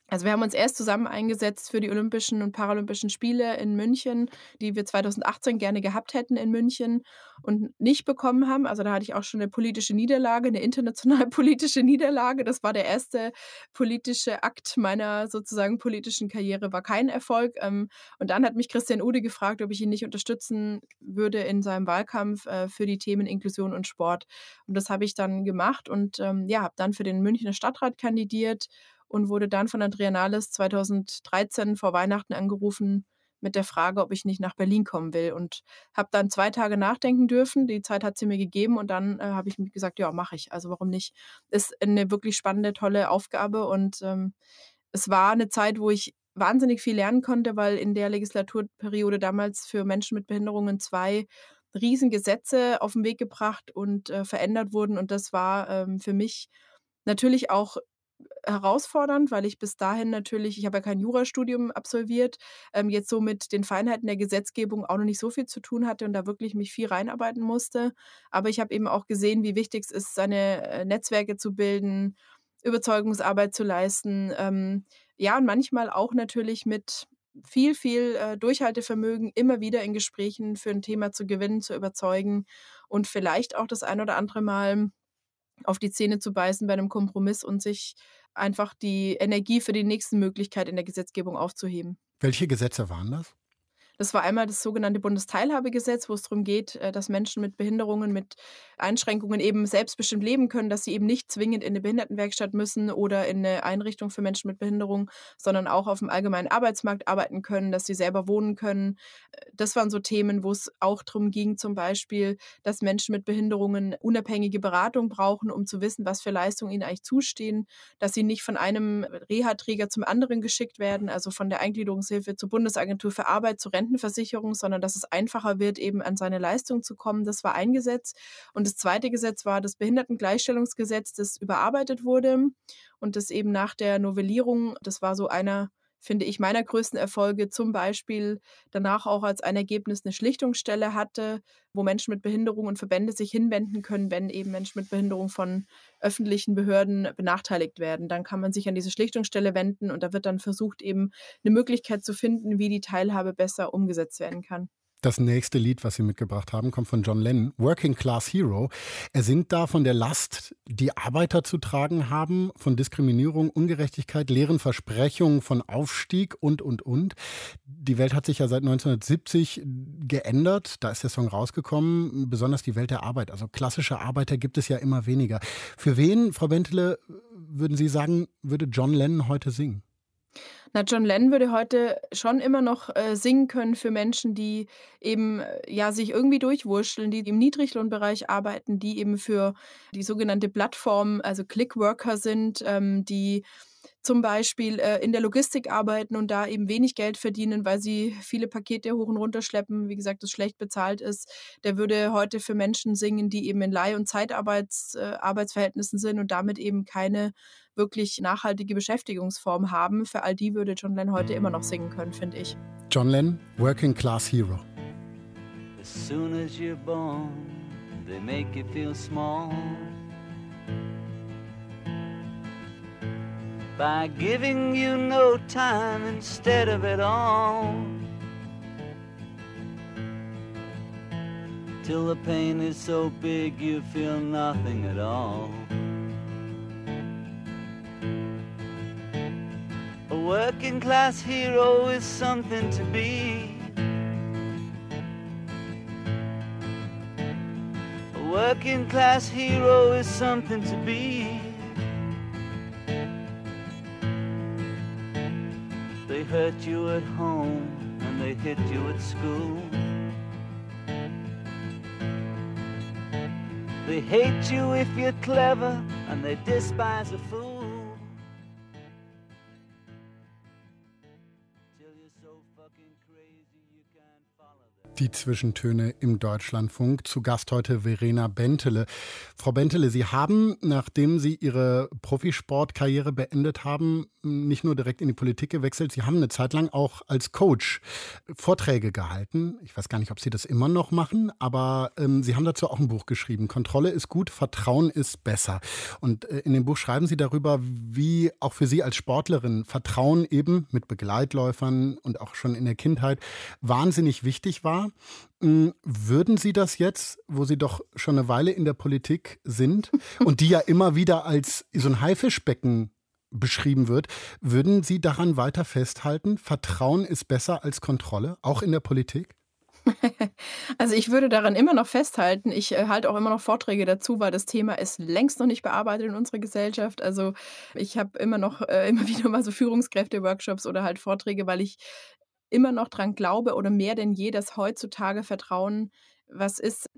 Also wir haben uns erst zusammen eingesetzt für die Olympischen und Paralympischen Spiele in München, die wir 2018 gerne gehabt hätten in München und nicht bekommen haben. Also da hatte ich auch schon eine politische Niederlage, eine international [laughs] politische Niederlage. Das war der erste politische Akt meiner sozusagen politischen Karriere, war kein Erfolg. Ähm, und dann hat mich Christian Ude gefragt, ob ich ihn nicht unterstützen würde in seinem Wahlkampf äh, für die Themen Inklusion und Sport. Und das habe ich dann gemacht und ähm, ja, habe dann für den Münchner Stadtrat kandidiert und wurde dann von Andrea Nahles 2013 vor Weihnachten angerufen mit der Frage, ob ich nicht nach Berlin kommen will. Und habe dann zwei Tage nachdenken dürfen. Die Zeit hat sie mir gegeben und dann äh, habe ich mir gesagt, ja, mache ich. Also warum nicht? Ist eine wirklich spannende, tolle Aufgabe und ähm, es war eine Zeit, wo ich wahnsinnig viel lernen konnte, weil in der Legislaturperiode damals für Menschen mit Behinderungen zwei Riesengesetze auf den Weg gebracht und äh, verändert wurden. Und das war ähm, für mich natürlich auch herausfordernd, weil ich bis dahin natürlich ich habe ja kein Jurastudium absolviert, ähm, jetzt so mit den Feinheiten der Gesetzgebung auch noch nicht so viel zu tun hatte und da wirklich mich viel reinarbeiten musste. Aber ich habe eben auch gesehen, wie wichtig es ist, seine äh, Netzwerke zu bilden, Überzeugungsarbeit zu leisten. Ähm, ja, und manchmal auch natürlich mit viel, viel äh, Durchhaltevermögen immer wieder in Gesprächen für ein Thema zu gewinnen, zu überzeugen und vielleicht auch das ein oder andere Mal auf die Zähne zu beißen bei einem Kompromiss und sich einfach die Energie für die nächste Möglichkeit in der Gesetzgebung aufzuheben. Welche Gesetze waren das? Das war einmal das sogenannte Bundesteilhabegesetz, wo es darum geht, äh, dass Menschen mit Behinderungen, mit Einschränkungen eben selbstbestimmt leben können, dass sie eben nicht zwingend in eine Behindertenwerkstatt müssen oder in eine Einrichtung für Menschen mit Behinderung, sondern auch auf dem allgemeinen Arbeitsmarkt arbeiten können, dass sie selber wohnen können. Äh, das waren so Themen, wo es auch darum ging, zum Beispiel, dass Menschen mit Behinderungen unabhängige Beratung brauchen, um zu wissen, was für Leistungen ihnen eigentlich zustehen, dass sie nicht von einem Reha-Träger zum anderen geschickt werden, also von der Eingliederungshilfe zur Bundesagentur für Arbeit, zur Rente Rentenversicherung, sondern dass es einfacher wird, eben an seine Leistung zu kommen. Das war ein Gesetz. Und das zweite Gesetz war das Behindertengleichstellungsgesetz, das überarbeitet wurde und das eben nach der Novellierung, das war so einer finde ich, meiner größten Erfolge zum Beispiel danach auch als ein Ergebnis eine Schlichtungsstelle hatte, wo Menschen mit Behinderung und Verbände sich hinwenden können, wenn eben Menschen mit Behinderung von öffentlichen Behörden benachteiligt werden. Dann kann man sich an diese Schlichtungsstelle wenden und da wird dann versucht, eben eine Möglichkeit zu finden, wie die Teilhabe besser umgesetzt werden kann. Das nächste Lied, was Sie mitgebracht haben, kommt von John Lennon, Working Class Hero. Er singt da von der Last, die Arbeiter zu tragen haben, von Diskriminierung, Ungerechtigkeit, leeren Versprechungen von Aufstieg und, und, und. Die Welt hat sich ja seit 1970 geändert. Da ist der Song rausgekommen, besonders die Welt der Arbeit. Also klassische Arbeiter gibt es ja immer weniger. Für wen, Frau Bentele, würden Sie sagen, würde John Lennon heute singen? Na, John Lennon würde heute schon immer noch äh, singen können für Menschen, die eben äh, ja sich irgendwie durchwurschteln, die im Niedriglohnbereich arbeiten, die eben für die sogenannte Plattform, also Clickworker sind, ähm, die zum Beispiel äh, in der Logistik arbeiten und da eben wenig Geld verdienen, weil sie viele Pakete hoch und runter schleppen, wie gesagt, das schlecht bezahlt ist, der würde heute für Menschen singen, die eben in Leih- und Zeitarbeitsverhältnissen äh, sind und damit eben keine wirklich nachhaltige Beschäftigungsform haben. Für all die würde John Lennon heute immer noch singen können, finde ich. John Lennon, Working Class Hero. As soon as you're born, they make you feel small. by giving you no time instead of it all. Till the pain is so big you feel nothing at all. A working class hero is something to be. A working class hero is something to be. They hurt you at home and they hit you at school. They hate you if you're clever and they despise a fool. Die Zwischentöne im Deutschlandfunk. Zu Gast heute Verena Bentele. Frau Bentele, Sie haben, nachdem Sie Ihre Profisportkarriere beendet haben, nicht nur direkt in die Politik gewechselt, Sie haben eine Zeit lang auch als Coach Vorträge gehalten. Ich weiß gar nicht, ob Sie das immer noch machen, aber ähm, Sie haben dazu auch ein Buch geschrieben. Kontrolle ist gut, Vertrauen ist besser. Und äh, in dem Buch schreiben Sie darüber, wie auch für Sie als Sportlerin Vertrauen eben mit Begleitläufern und auch schon in der Kindheit wahnsinnig wichtig war. Mm, Würden Sie das jetzt, wo Sie doch schon eine Weile in der Politik sind [laughs] und die ja immer wieder als so ein Haifischbecken beschrieben wird, würden Sie daran weiter festhalten, Vertrauen ist besser als Kontrolle, auch in der Politik? [laughs] Also ich würde daran immer noch festhalten. Ich äh, halte auch immer noch Vorträge dazu, weil das Thema ist längst noch nicht bearbeitet in unserer Gesellschaft. Also ich habe immer noch äh, [laughs] immer wieder mal so Führungskräfte-Workshops oder halt Vorträge, weil ich immer noch dran glaube oder mehr denn je, dass heutzutage Vertrauen was ist,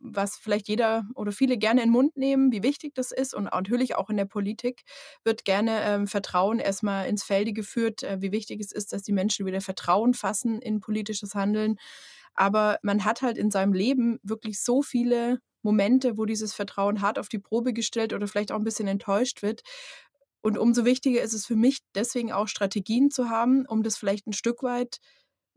was vielleicht jeder oder viele gerne in den Mund nehmen, wie wichtig das ist. Und natürlich auch in der Politik wird gerne ähm, Vertrauen erstmal ins Felde geführt, äh, wie wichtig es ist, dass die Menschen wieder Vertrauen fassen in politisches Handeln. Aber man hat halt in seinem Leben wirklich so viele Momente, wo dieses Vertrauen hart auf die Probe gestellt oder vielleicht auch ein bisschen enttäuscht wird. Und umso wichtiger ist es für mich, deswegen auch Strategien zu haben, um das vielleicht ein Stück weit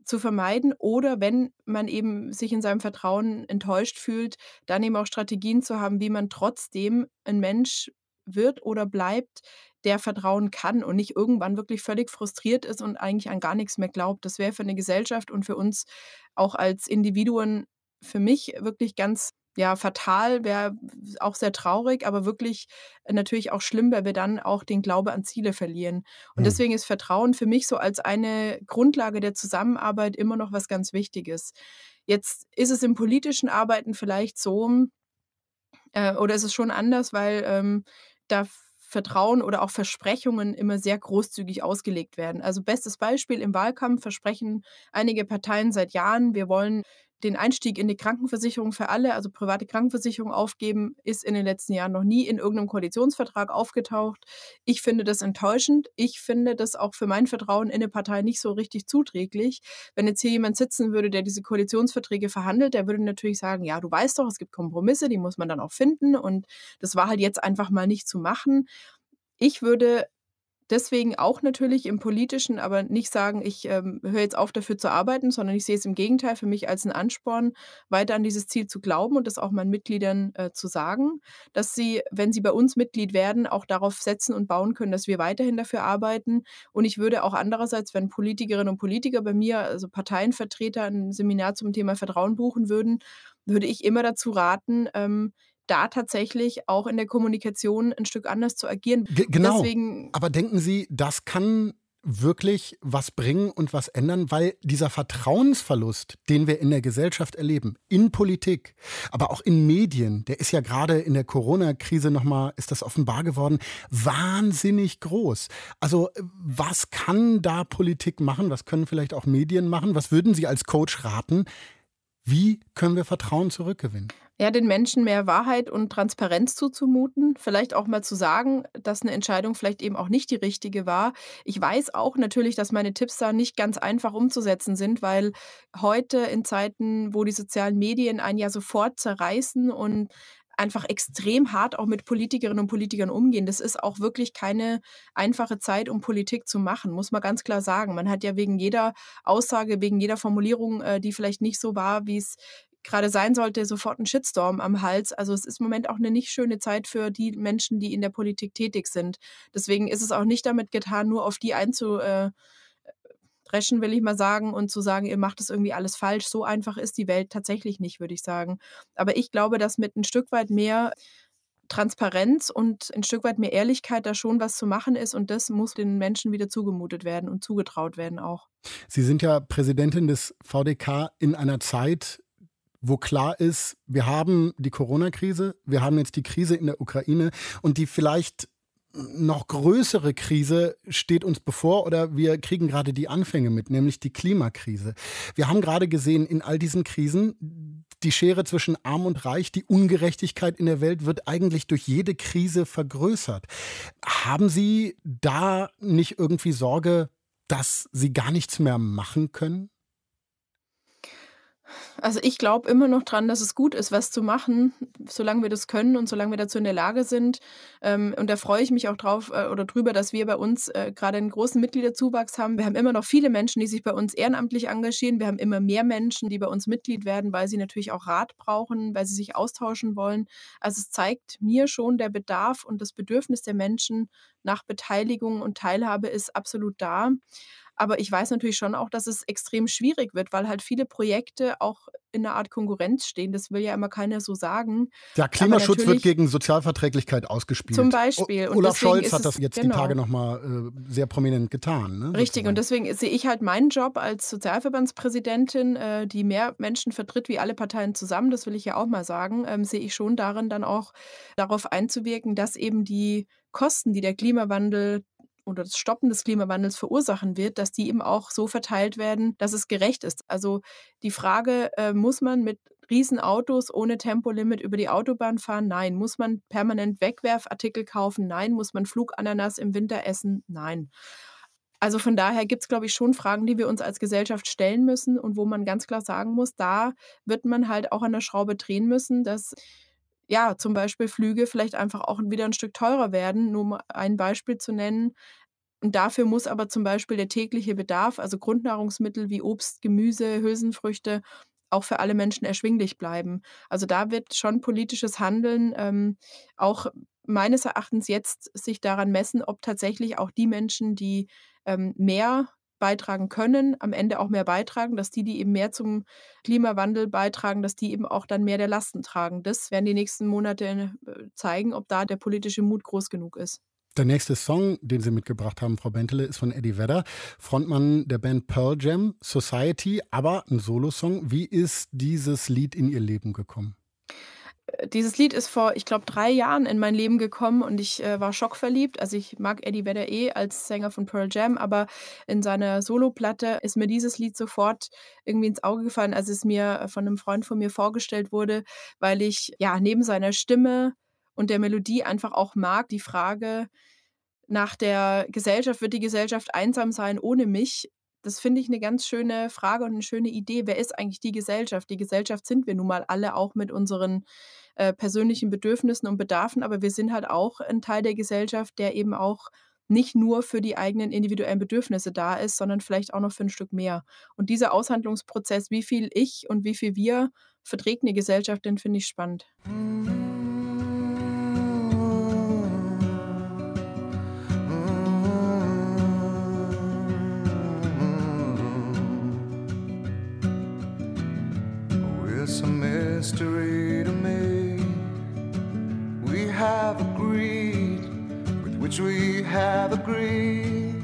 zu vermeiden oder wenn man eben sich in seinem Vertrauen enttäuscht fühlt, dann eben auch Strategien zu haben, wie man trotzdem ein Mensch wird oder bleibt, der vertrauen kann und nicht irgendwann wirklich völlig frustriert ist und eigentlich an gar nichts mehr glaubt. Das wäre für eine Gesellschaft und für uns auch als Individuen für mich wirklich ganz ja, fatal, wäre auch sehr traurig, aber wirklich äh, natürlich auch schlimm, weil wir dann auch den Glaube an Ziele verlieren. Und Hm. deswegen ist Vertrauen für mich so als eine Grundlage der Zusammenarbeit immer noch was ganz Wichtiges. Jetzt ist es im politischen Arbeiten vielleicht so, äh, oder ist es schon anders, weil ähm, da Vertrauen oder auch Versprechungen immer sehr großzügig ausgelegt werden. Also bestes Beispiel im Wahlkampf versprechen einige Parteien seit Jahren, wir wollen den Einstieg in die Krankenversicherung für alle, also private Krankenversicherung aufgeben, ist in den letzten Jahren noch nie in irgendeinem Koalitionsvertrag aufgetaucht. Ich finde das enttäuschend. Ich finde das auch für mein Vertrauen in eine Partei nicht so richtig zuträglich. Wenn jetzt hier jemand sitzen würde, der diese Koalitionsverträge verhandelt, der würde natürlich sagen, ja, du weißt doch, es gibt Kompromisse, die muss man dann auch finden und das war halt jetzt einfach mal nicht zu machen. Ich würde deswegen auch natürlich im Politischen, aber nicht sagen, ich ähm, höre jetzt auf dafür zu arbeiten, sondern ich sehe es im Gegenteil für mich als einen Ansporn, weiter an dieses Ziel zu glauben und das auch meinen Mitgliedern äh, zu sagen, dass sie, wenn sie bei uns Mitglied werden, auch darauf setzen und bauen können, dass wir weiterhin dafür arbeiten. Und ich würde auch andererseits, wenn Politikerinnen und Politiker bei mir, also Parteienvertreter, ein Seminar zum Thema Vertrauen buchen würden, würde ich immer dazu raten, ähm, da tatsächlich auch in der Kommunikation ein Stück anders zu agieren. Ge genau. Deswegen Aber denken Sie, das kann wirklich was bringen und was ändern, weil dieser Vertrauensverlust, den wir in der Gesellschaft erleben, in Politik, aber auch in Medien, der ist ja gerade in der Corona-Krise nochmal, ist das offenbar geworden, wahnsinnig groß. Also was kann da Politik machen? Was können vielleicht auch Medien machen? Was würden Sie als Coach raten? Wie können wir Vertrauen zurückgewinnen? Ja, den Menschen mehr Wahrheit und Transparenz zuzumuten, vielleicht auch mal zu sagen, dass eine Entscheidung vielleicht eben auch nicht die richtige war. Ich weiß auch natürlich, dass meine Tipps da nicht ganz einfach umzusetzen sind, weil heute in Zeiten, wo die sozialen Medien einen ja sofort zerreißen und einfach extrem hart auch mit Politikerinnen und Politikern umgehen. Das ist auch wirklich keine einfache Zeit, um Politik zu machen, muss man ganz klar sagen. Man hat ja wegen jeder Aussage, wegen jeder Formulierung, äh, die vielleicht nicht so war, wie es gerade sein sollte, sofort einen Shitstorm am Hals. Also es ist im Moment auch eine nicht schöne Zeit für die Menschen, die in der Politik tätig sind. Deswegen ist es auch nicht damit getan, nur auf die einzu äh, will ich mal sagen, und zu sagen, ihr macht das irgendwie alles falsch. So einfach ist die Welt tatsächlich nicht, würde ich sagen. Aber ich glaube, dass mit ein Stück weit mehr Transparenz und ein Stück weit mehr Ehrlichkeit da schon was zu machen ist und das muss den Menschen wieder zugemutet werden und zugetraut werden auch. Sie sind ja Präsidentin des VDK in einer Zeit, wo klar ist, wir haben die Corona-Krise, wir haben jetzt die Krise in der Ukraine und die vielleicht noch größere Krise steht uns bevor oder wir kriegen gerade die Anfänge mit, nämlich die Klimakrise. Wir haben gerade gesehen, in all diesen Krisen, die Schere zwischen Arm und Reich, die Ungerechtigkeit in der Welt wird eigentlich durch jede Krise vergrößert. Haben Sie da nicht irgendwie Sorge, dass Sie gar nichts mehr machen können? Also ich glaube immer noch dran, dass es gut ist, was zu machen, solange wir das können und solange wir dazu in der Lage sind. Ähm, und da freue ich mich auch drauf äh, oder drüber, dass wir bei uns äh, gerade einen großen Mitgliederzuwachs haben. Wir haben immer noch viele Menschen, die sich bei uns ehrenamtlich engagieren. Wir haben immer mehr Menschen, die bei uns Mitglied werden, weil sie natürlich auch Rat brauchen, weil sie sich austauschen wollen. Also es zeigt mir schon, der Bedarf und das Bedürfnis der Menschen nach Beteiligung und Teilhabe ist absolut da. Aber ich weiß natürlich schon auch, dass es extrem schwierig wird, weil halt viele Projekte auch in einer Art Konkurrenz stehen. Das will ja immer keiner so sagen. Ja, Klimaschutz wird gegen Sozialverträglichkeit ausgespielt. Zum Beispiel. O Olaf Scholz hat das jetzt genau. die Tage nochmal äh, sehr prominent getan. Ne, Richtig, und deswegen sehe ich halt meinen Job als Sozialverbandspräsidentin, äh, die mehr Menschen vertritt wie alle Parteien zusammen, das will ich ja auch mal sagen, ähm, sehe ich schon darin, dann auch darauf einzuwirken, dass eben die Kosten, die der Klimawandel oder das Stoppen des Klimawandels verursachen wird, dass die eben auch so verteilt werden, dass es gerecht ist. Also die Frage, äh, muss man mit Riesenautos ohne Tempolimit über die Autobahn fahren? Nein. Muss man permanent Wegwerfartikel kaufen? Nein. Muss man Flugananas im Winter essen? Nein. Also von daher gibt es, glaube ich, schon Fragen, die wir uns als Gesellschaft stellen müssen und wo man ganz klar sagen muss, da wird man halt auch an der Schraube drehen müssen, dass ja, zum Beispiel Flüge vielleicht einfach auch wieder ein Stück teurer werden, nur um ein Beispiel zu nennen. Und dafür muss aber zum Beispiel der tägliche Bedarf, also Grundnahrungsmittel wie Obst, Gemüse, Hülsenfrüchte, auch für alle Menschen erschwinglich bleiben. Also da wird schon politisches Handeln ähm, auch meines Erachtens jetzt sich daran messen, ob tatsächlich auch die Menschen, die ähm, mehr beitragen können, am Ende auch mehr beitragen, dass die, die eben mehr zum Klimawandel beitragen, dass die eben auch dann mehr der Lasten tragen. Das werden die nächsten Monate äh, zeigen, ob da der politische Mut groß genug ist. Der nächste Song, den Sie mitgebracht haben, Frau Bentele, ist von Eddie Vedder, Frontmann der Band Pearl Jam, Society, aber ein Solosong. Wie ist dieses Lied in Ihr Leben gekommen? Dieses Lied ist vor, ich glaube, drei Jahren in mein Leben gekommen und ich äh, war schockverliebt. Also ich mag Eddie Vedder eh als Sänger von Pearl Jam, aber in seiner Soloplatte ist mir dieses Lied sofort irgendwie ins Auge gefallen, als es mir von einem Freund von mir vorgestellt wurde, weil ich ja neben seiner Stimme und der Melodie einfach auch mag die Frage nach der Gesellschaft, wird die Gesellschaft einsam sein ohne mich? Das finde ich eine ganz schöne Frage und eine schöne Idee. Wer ist eigentlich die Gesellschaft? Die Gesellschaft sind wir nun mal alle auch mit unseren äh, persönlichen Bedürfnissen und Bedarfen, aber wir sind halt auch ein Teil der Gesellschaft, der eben auch nicht nur für die eigenen individuellen Bedürfnisse da ist, sondern vielleicht auch noch für ein Stück mehr. Und dieser Aushandlungsprozess, wie viel ich und wie viel wir verträgt eine Gesellschaft, den finde ich spannend. It's a mystery which we have agreed.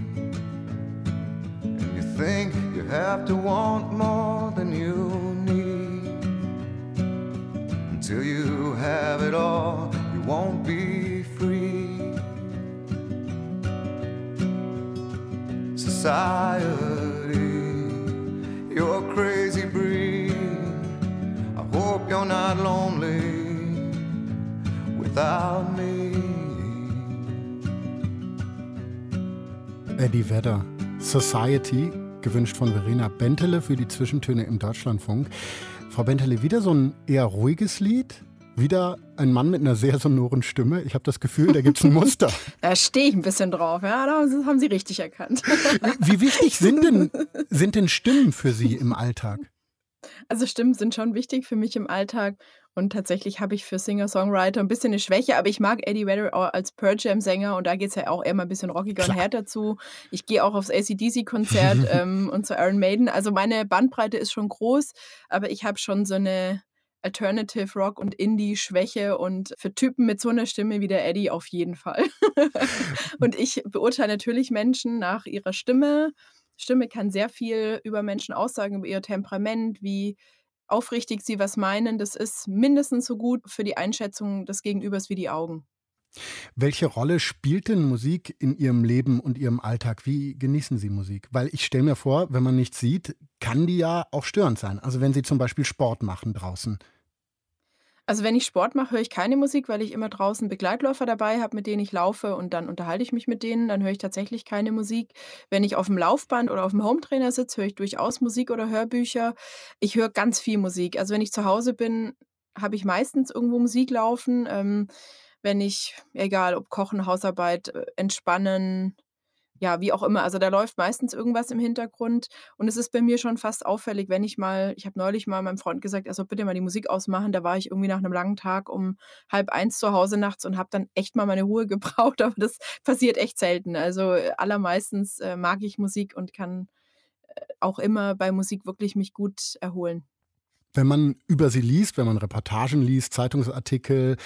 And you think you have to want more than you need. Until you have it all, you won't be free. Society, you're crazy breed I hope you're not lonely without me. Eddie Vedder, Society, gewünscht von Verena Bentele für die Zwischentöne im Deutschlandfunk. Frau Bentele, wieder so ein eher ruhiges Lied? Wieder ein Mann mit einer sehr sonoren Stimme. Ich habe das Gefühl, da gibt es ein Muster. [laughs] da stehe ich ein bisschen drauf. Ja, das haben Sie richtig erkannt. Wie wichtig sind denn, sind denn Stimmen für Sie im Alltag? Also Stimmen sind schon wichtig für mich im Alltag und tatsächlich habe ich für Singer-Songwriter ein bisschen eine Schwäche, aber ich mag Eddie Vedder als Pearl Jam-Sänger und da geht es ja auch eher mal ein bisschen rockiger Klar. und härter zu. Ich gehe auch aufs ACDC-Konzert [laughs] ähm, und zu Iron Maiden. Also meine Bandbreite ist schon groß, aber ich habe schon so eine Alternative Rock und Indie-Schwäche und für Typen mit so einer Stimme wie der Eddie auf jeden Fall. [laughs] und ich beurteile natürlich Menschen nach ihrer Stimme Stimme kann sehr viel über Menschen aussagen, über ihr Temperament, wie aufrichtig sie was meinen, das ist mindestens so gut für die Einschätzung des Gegenübers wie die Augen. Welche Rolle spielt denn Musik in Ihrem Leben und Ihrem Alltag? Wie genießen Sie Musik? Weil ich stelle mir vor, wenn man nichts sieht, kann die ja auch störend sein. Also wenn Sie zum Beispiel Sport machen draußen. Also wenn ich Sport mache, höre ich keine Musik, weil ich immer draußen Begleitläufer dabei habe, mit denen ich laufe und dann unterhalte ich mich mit denen. Dann höre ich tatsächlich keine Musik. Wenn ich auf dem Laufband oder auf dem Hometrainer sitze, höre ich durchaus Musik oder Hörbücher. Ich höre ganz viel Musik. Also wenn ich zu Hause bin, habe ich meistens irgendwo Musik laufen. Ähm, wenn ich, egal ob Kochen, Hausarbeit, äh, entspannen, ja, wie auch immer. Also da läuft meistens irgendwas im Hintergrund und es ist bei mir schon fast auffällig, wenn ich mal, ich habe neulich mal meinem Freund gesagt, er soll bitte mal die Musik ausmachen. Da war ich irgendwie nach einem langen Tag um halb eins zu Hause nachts und habe dann echt mal meine Ruhe [laughs] gebraucht, aber das passiert echt selten. Also äh, allermeistens äh, mag ich Musik und kann äh, auch immer bei Musik wirklich mich gut erholen. Wenn man über sie liest, wenn man Reportagen liest, Zeitungsartikel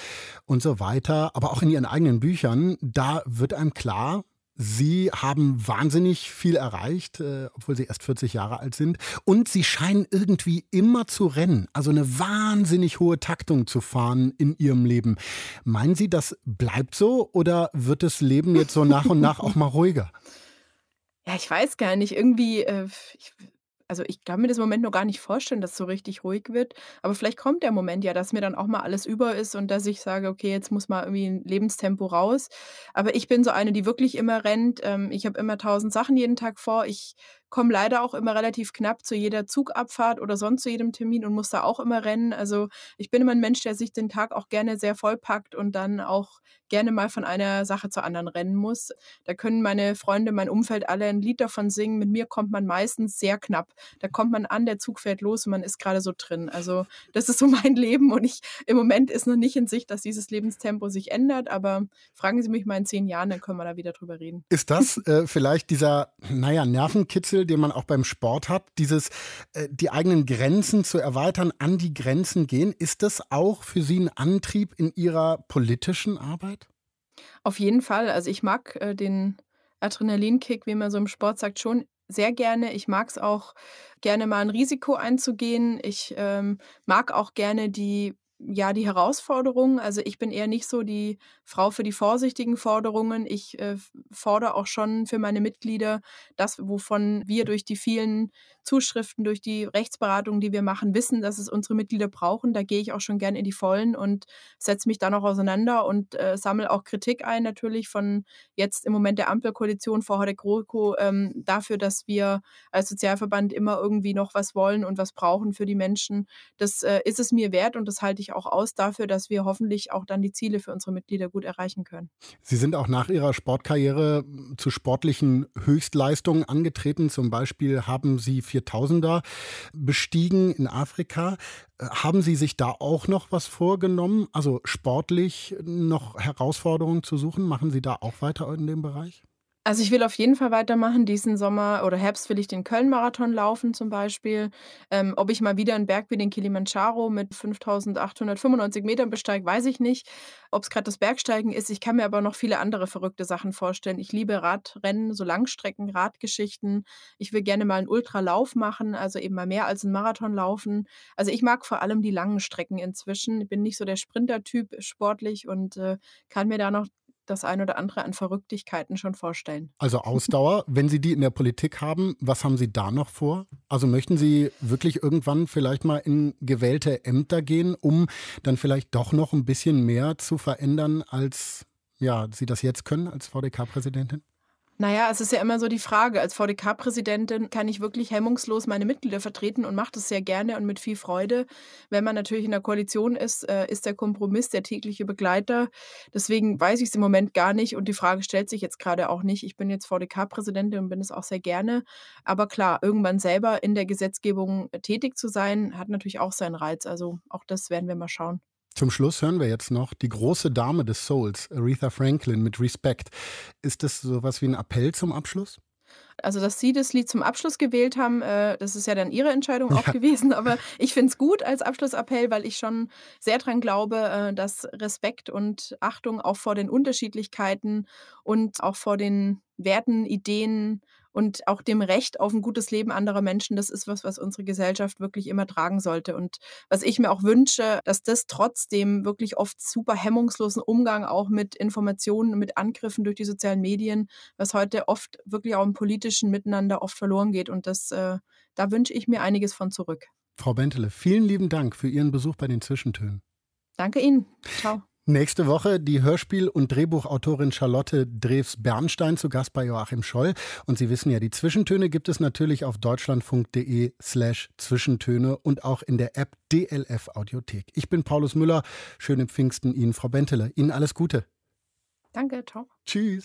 und so weiter, aber auch in ihren eigenen Büchern, da wird einem klar, Sie haben wahnsinnig viel erreicht, äh, obwohl Sie erst 40 Jahre alt sind. Und Sie scheinen irgendwie immer zu rennen, also eine wahnsinnig hohe Taktung zu fahren in Ihrem Leben. Meinen Sie, das bleibt so oder wird das Leben jetzt so nach und nach [laughs] auch mal ruhiger? Ja, ich weiß gar nicht. Irgendwie, äh, ich also, ich kann mir das im Moment noch gar nicht vorstellen, dass es so richtig ruhig wird. Aber vielleicht kommt der Moment ja, dass mir dann auch mal alles über ist und dass ich sage: „Okay, jetzt muss mal irgendwie 'n Lebenstempo raus.“ Aber ich bin so eine, die wirklich immer rennt. Ähm, ich habe immer tausend Sachen jeden Tag vor. Ich komme leider auch immer relativ knapp zu jeder Zugabfahrt oder sonst zu jedem Termin und muss da auch immer rennen. Also, ich bin immer ein Mensch, der sich den Tag auch gerne sehr vollpackt und dann auch gerne mal von einer Sache zur anderen rennen muss. Da können meine Freunde, mein Umfeld alle ein Lied davon singen. Mit mir kommt man meistens sehr knapp. Da kommt man an, der Zug fährt los und man ist gerade so drin. Also, das ist so [laughs] mein Leben und ich im Moment ist noch nicht in Sicht, dass dieses Lebenstempo sich ändert, aber fragen Sie mich mal in zehn Jahren, dann können wir da wieder drüber reden. Ist das äh, vielleicht dieser, naja, Nervenkitzel, den man auch beim Sport hat, dieses äh, die eigenen Grenzen zu erweitern, an die Grenzen gehen, ist das auch für Sie ein Antrieb in Ihrer politischen Arbeit? Auf jeden Fall. Also, ich mag, äh, den Adrenalinkick, wie man so im Sport sagt, schon sehr gerne. Ich mag es auch gerne mal ein Risiko einzugehen. Ich, ähm, mag auch gerne die ja, die Herausforderungen. Also, ich bin eher nicht so die Frau für die vorsichtigen Forderungen. Ich, äh, fordere auch schon für meine Mitglieder das, wovon wir durch die vielen Zuschriften, durch die Rechtsberatung, die wir machen, wissen, dass es unsere Mitglieder brauchen. Da gehe ich auch schon gern in die Vollen und setze mich dann auch auseinander und äh, sammle auch Kritik ein, natürlich von jetzt im Moment der Ampelkoalition, vorher der GroKo, ähm, dafür, dass wir als Sozialverband immer irgendwie noch was wollen und was brauchen für die Menschen. Das äh, ist es mir wert und das halte ich auch aus dafür, dass wir hoffentlich auch dann die Ziele für unsere Mitglieder gut erreichen können. Sie sind auch nach Ihrer Sportkarriere zu sportlichen Höchstleistungen angetreten. Zum Beispiel haben Sie 4000er bestiegen in Afrika. Äh, haben Sie sich da auch noch was vorgenommen? Also sportlich noch Herausforderungen zu suchen? Machen Sie da auch weiter in dem Bereich? Also, ich will auf jeden Fall weitermachen. Diesen Sommer oder Herbst will ich den Köln-Marathon laufen zum Beispiel. Ähm, ob ich mal wieder einen Berg wie den Kilimanjaro mit 5.895 Metern besteige, weiß ich nicht. Ob es gerade das Bergsteigen ist, ich kann mir aber noch viele andere verrückte Sachen vorstellen. Ich liebe Radrennen, so Langstrecken, Radgeschichten. Ich will gerne mal einen Ultralauf machen, also eben mal mehr als einen Marathon laufen. Also, ich mag vor allem die langen Strecken inzwischen. Ich bin nicht so der Sprintertyp sportlich und, äh, kann mir da noch das ein oder andere an Verrücktigkeiten schon vorstellen. Also [laughs] Ausdauer, wenn Sie die in der Politik haben, was haben Sie da noch vor? Also möchten Sie wirklich irgendwann vielleicht mal in gewählte Ämter gehen, um dann vielleicht doch noch ein bisschen mehr zu verändern, als ja, Sie das jetzt können als VDK-Präsidentin? Naja, es ist ja immer so die Frage. Als VDK-Präsidentin kann ich wirklich hemmungslos meine Mitglieder vertreten und mache das sehr gerne und mit viel Freude. Wenn man natürlich in der Koalition ist, äh, ist der Kompromiss der tägliche Begleiter. Deswegen weiß ich es im Moment gar nicht und die Frage stellt sich jetzt gerade auch nicht. Ich bin jetzt VDK-Präsidentin und bin es auch sehr gerne. Aber klar, irgendwann selber in der Gesetzgebung tätig zu sein, hat natürlich auch seinen Reiz. Also auch das werden wir mal schauen. Zum Schluss hören wir jetzt noch die große Dame des Souls, Aretha Franklin mit Respect. Ist das sowas wie ein Appell zum Abschluss? Also, dass Sie das Lied zum Abschluss gewählt haben, äh, das ist ja dann Ihre Entscheidung [laughs] auch gewesen. Aber ich finde es gut als Abschlussappell, weil ich schon sehr daran glaube, äh, dass Respekt und Achtung auch vor den Unterschiedlichkeiten und auch vor den Werten, Ideen und auch dem Recht auf ein gutes Leben anderer Menschen, das ist was, was unsere Gesellschaft wirklich immer tragen sollte. Und was ich mir auch wünsche, dass das trotzdem wirklich oft super hemmungslosen Umgang auch mit Informationen, mit Angriffen durch die sozialen Medien, was heute oft wirklich auch im politischen Miteinander oft verloren geht. Und das, äh, da wünsche ich mir einiges von zurück. Frau Bentele, vielen lieben Dank für Ihren Besuch bei den Zwischentönen. Danke Ihnen. Ciao. Nächste Woche die Hörspiel- und Drehbuchautorin Charlotte Drews-Bernstein zu Gast bei Joachim Scholl. Und Sie wissen ja, die Zwischentöne gibt es natürlich auf deutschlandfunk.de slash Zwischentöne und auch in der App DLF Audiothek. Ich bin Paulus Müller. Schöne Pfingsten Ihnen, Frau Bentele. Ihnen alles Gute. Danke, ciao. Tschüss.